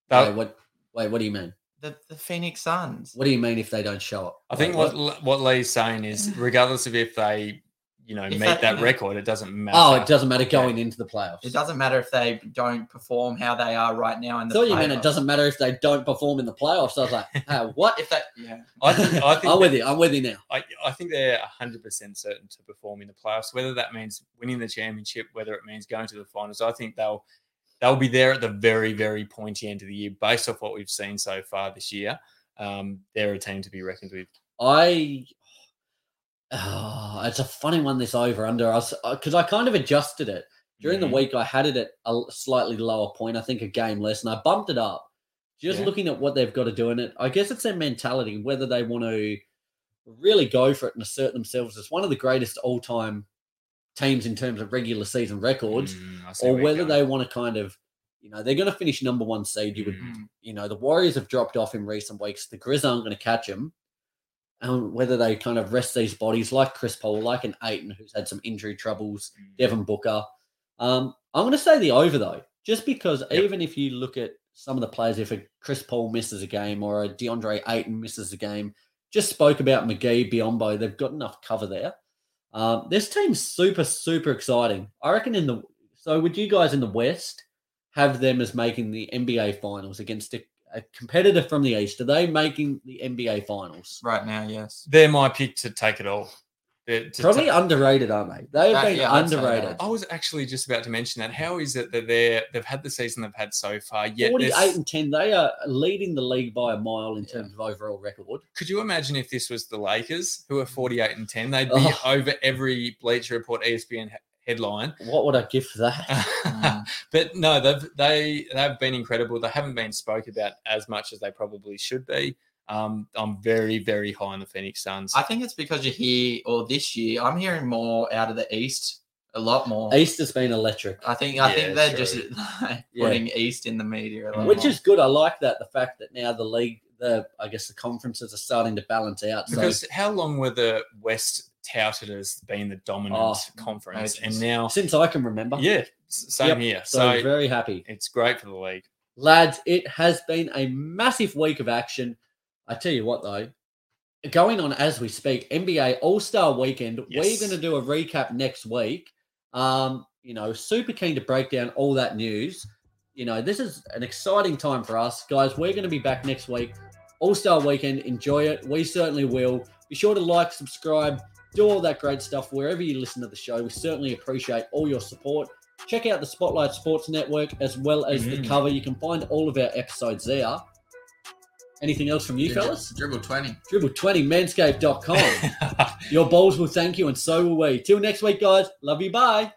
They'll- Wait, what? Wait, what do you mean? The the Phoenix Suns. What do you mean if they don't show up? I think Wait, what what Lee's saying is, regardless of if they, you know, If meet that- that record, it doesn't matter. Oh, it doesn't matter going into the playoffs. It doesn't matter if they don't perform how they are right now in I the. thought you meant it doesn't matter if they don't perform in the playoffs. I was like, (laughs) ah, what? If that, yeah. I think, I (laughs) think I'm with you. I'm with you now. I, I think they're 100% certain to perform in the playoffs, whether that means winning the championship, whether it means going to the finals. I think they'll they'll be there at the very, very pointy end of the year based off what we've seen so far this year. Um, they're a team to be reckoned with. I. Oh, it's a funny one. This over under us because I kind of adjusted it during the Mhm. week. I had it at a slightly lower point. I think a game less, and I bumped it up. Just Yeah. looking at what they've got to do in it, I guess it's their mentality whether they want to really go for it and assert themselves as one of the greatest all-time teams in terms of regular season records, Mm, or whether they want to kind of, you know, they're going to finish number one seed. You would Mm. you know, the Warriors have dropped off in recent weeks. The Grizz aren't going to catch them. And whether they kind of rest these bodies like Chris Paul, like an Ayton who's had some injury troubles, Mm. Devin Booker. Um, I'm going to say the over though, just because Yep. even if you look at some of the players, if a Chris Paul misses a game or a DeAndre Ayton misses a game, just spoke about McGee, Biyombo, they've got enough cover there. Um, this team's super, super exciting. I reckon in the so would you guys in the West have them as making the NBA finals against a, a competitor from the East? Are they making the NBA finals? Right now, yes. They're my pick to take it all. They're- to Probably ta- underrated, aren't they? They have That- been yeah, underrated. I was actually just about to mention that. How is it that they're they've had the season they've had so far? Yet 48 there's- and 10, they are leading the league by a mile in terms of overall record. Could you imagine if this was the Lakers, who are 48 and 10? They'd be Oh. over every Bleacher Report ESPN he- headline. What would I give for that? Mm. (laughs) but no, they've they they've been incredible. They haven't been spoke about as much as they probably should be. Um, I'm very very high on the Phoenix Suns. I think it's because you hear, or this year, I'm hearing more out of the East, a lot more. East has been electric, I think I Yeah, think they're true. just (laughs) like, putting East in the media, a lot which more. is good. I like that. The fact that now the league, the I guess the conferences are starting to balance out. So because how long were the West touted as being the dominant Oh, conference, and now since I can remember, yeah, same Yep. here. so, So, very happy. it's great for the league. Lads, it has been a massive week of action. I tell you what, though, going on as we speak, NBA All Star Weekend. Yes. We're going to do a recap next week. Um, you know, super keen to break down all that news. You know, this is an exciting time for us, guys. We're going to be back next week. All Star Weekend. Enjoy it. We certainly will. Be sure to like, subscribe, do all that great stuff wherever you listen to the show. We certainly appreciate all your support. Check out the Spotlight Sports Network as well as the Mhm. cover. You can find all of our episodes there. Anything else from you, Dribble- fellas? Dribble 20. Dribble20, manscaped.com. (laughs) your balls will thank you, and so will we. Till next week, guys. Love you. Bye.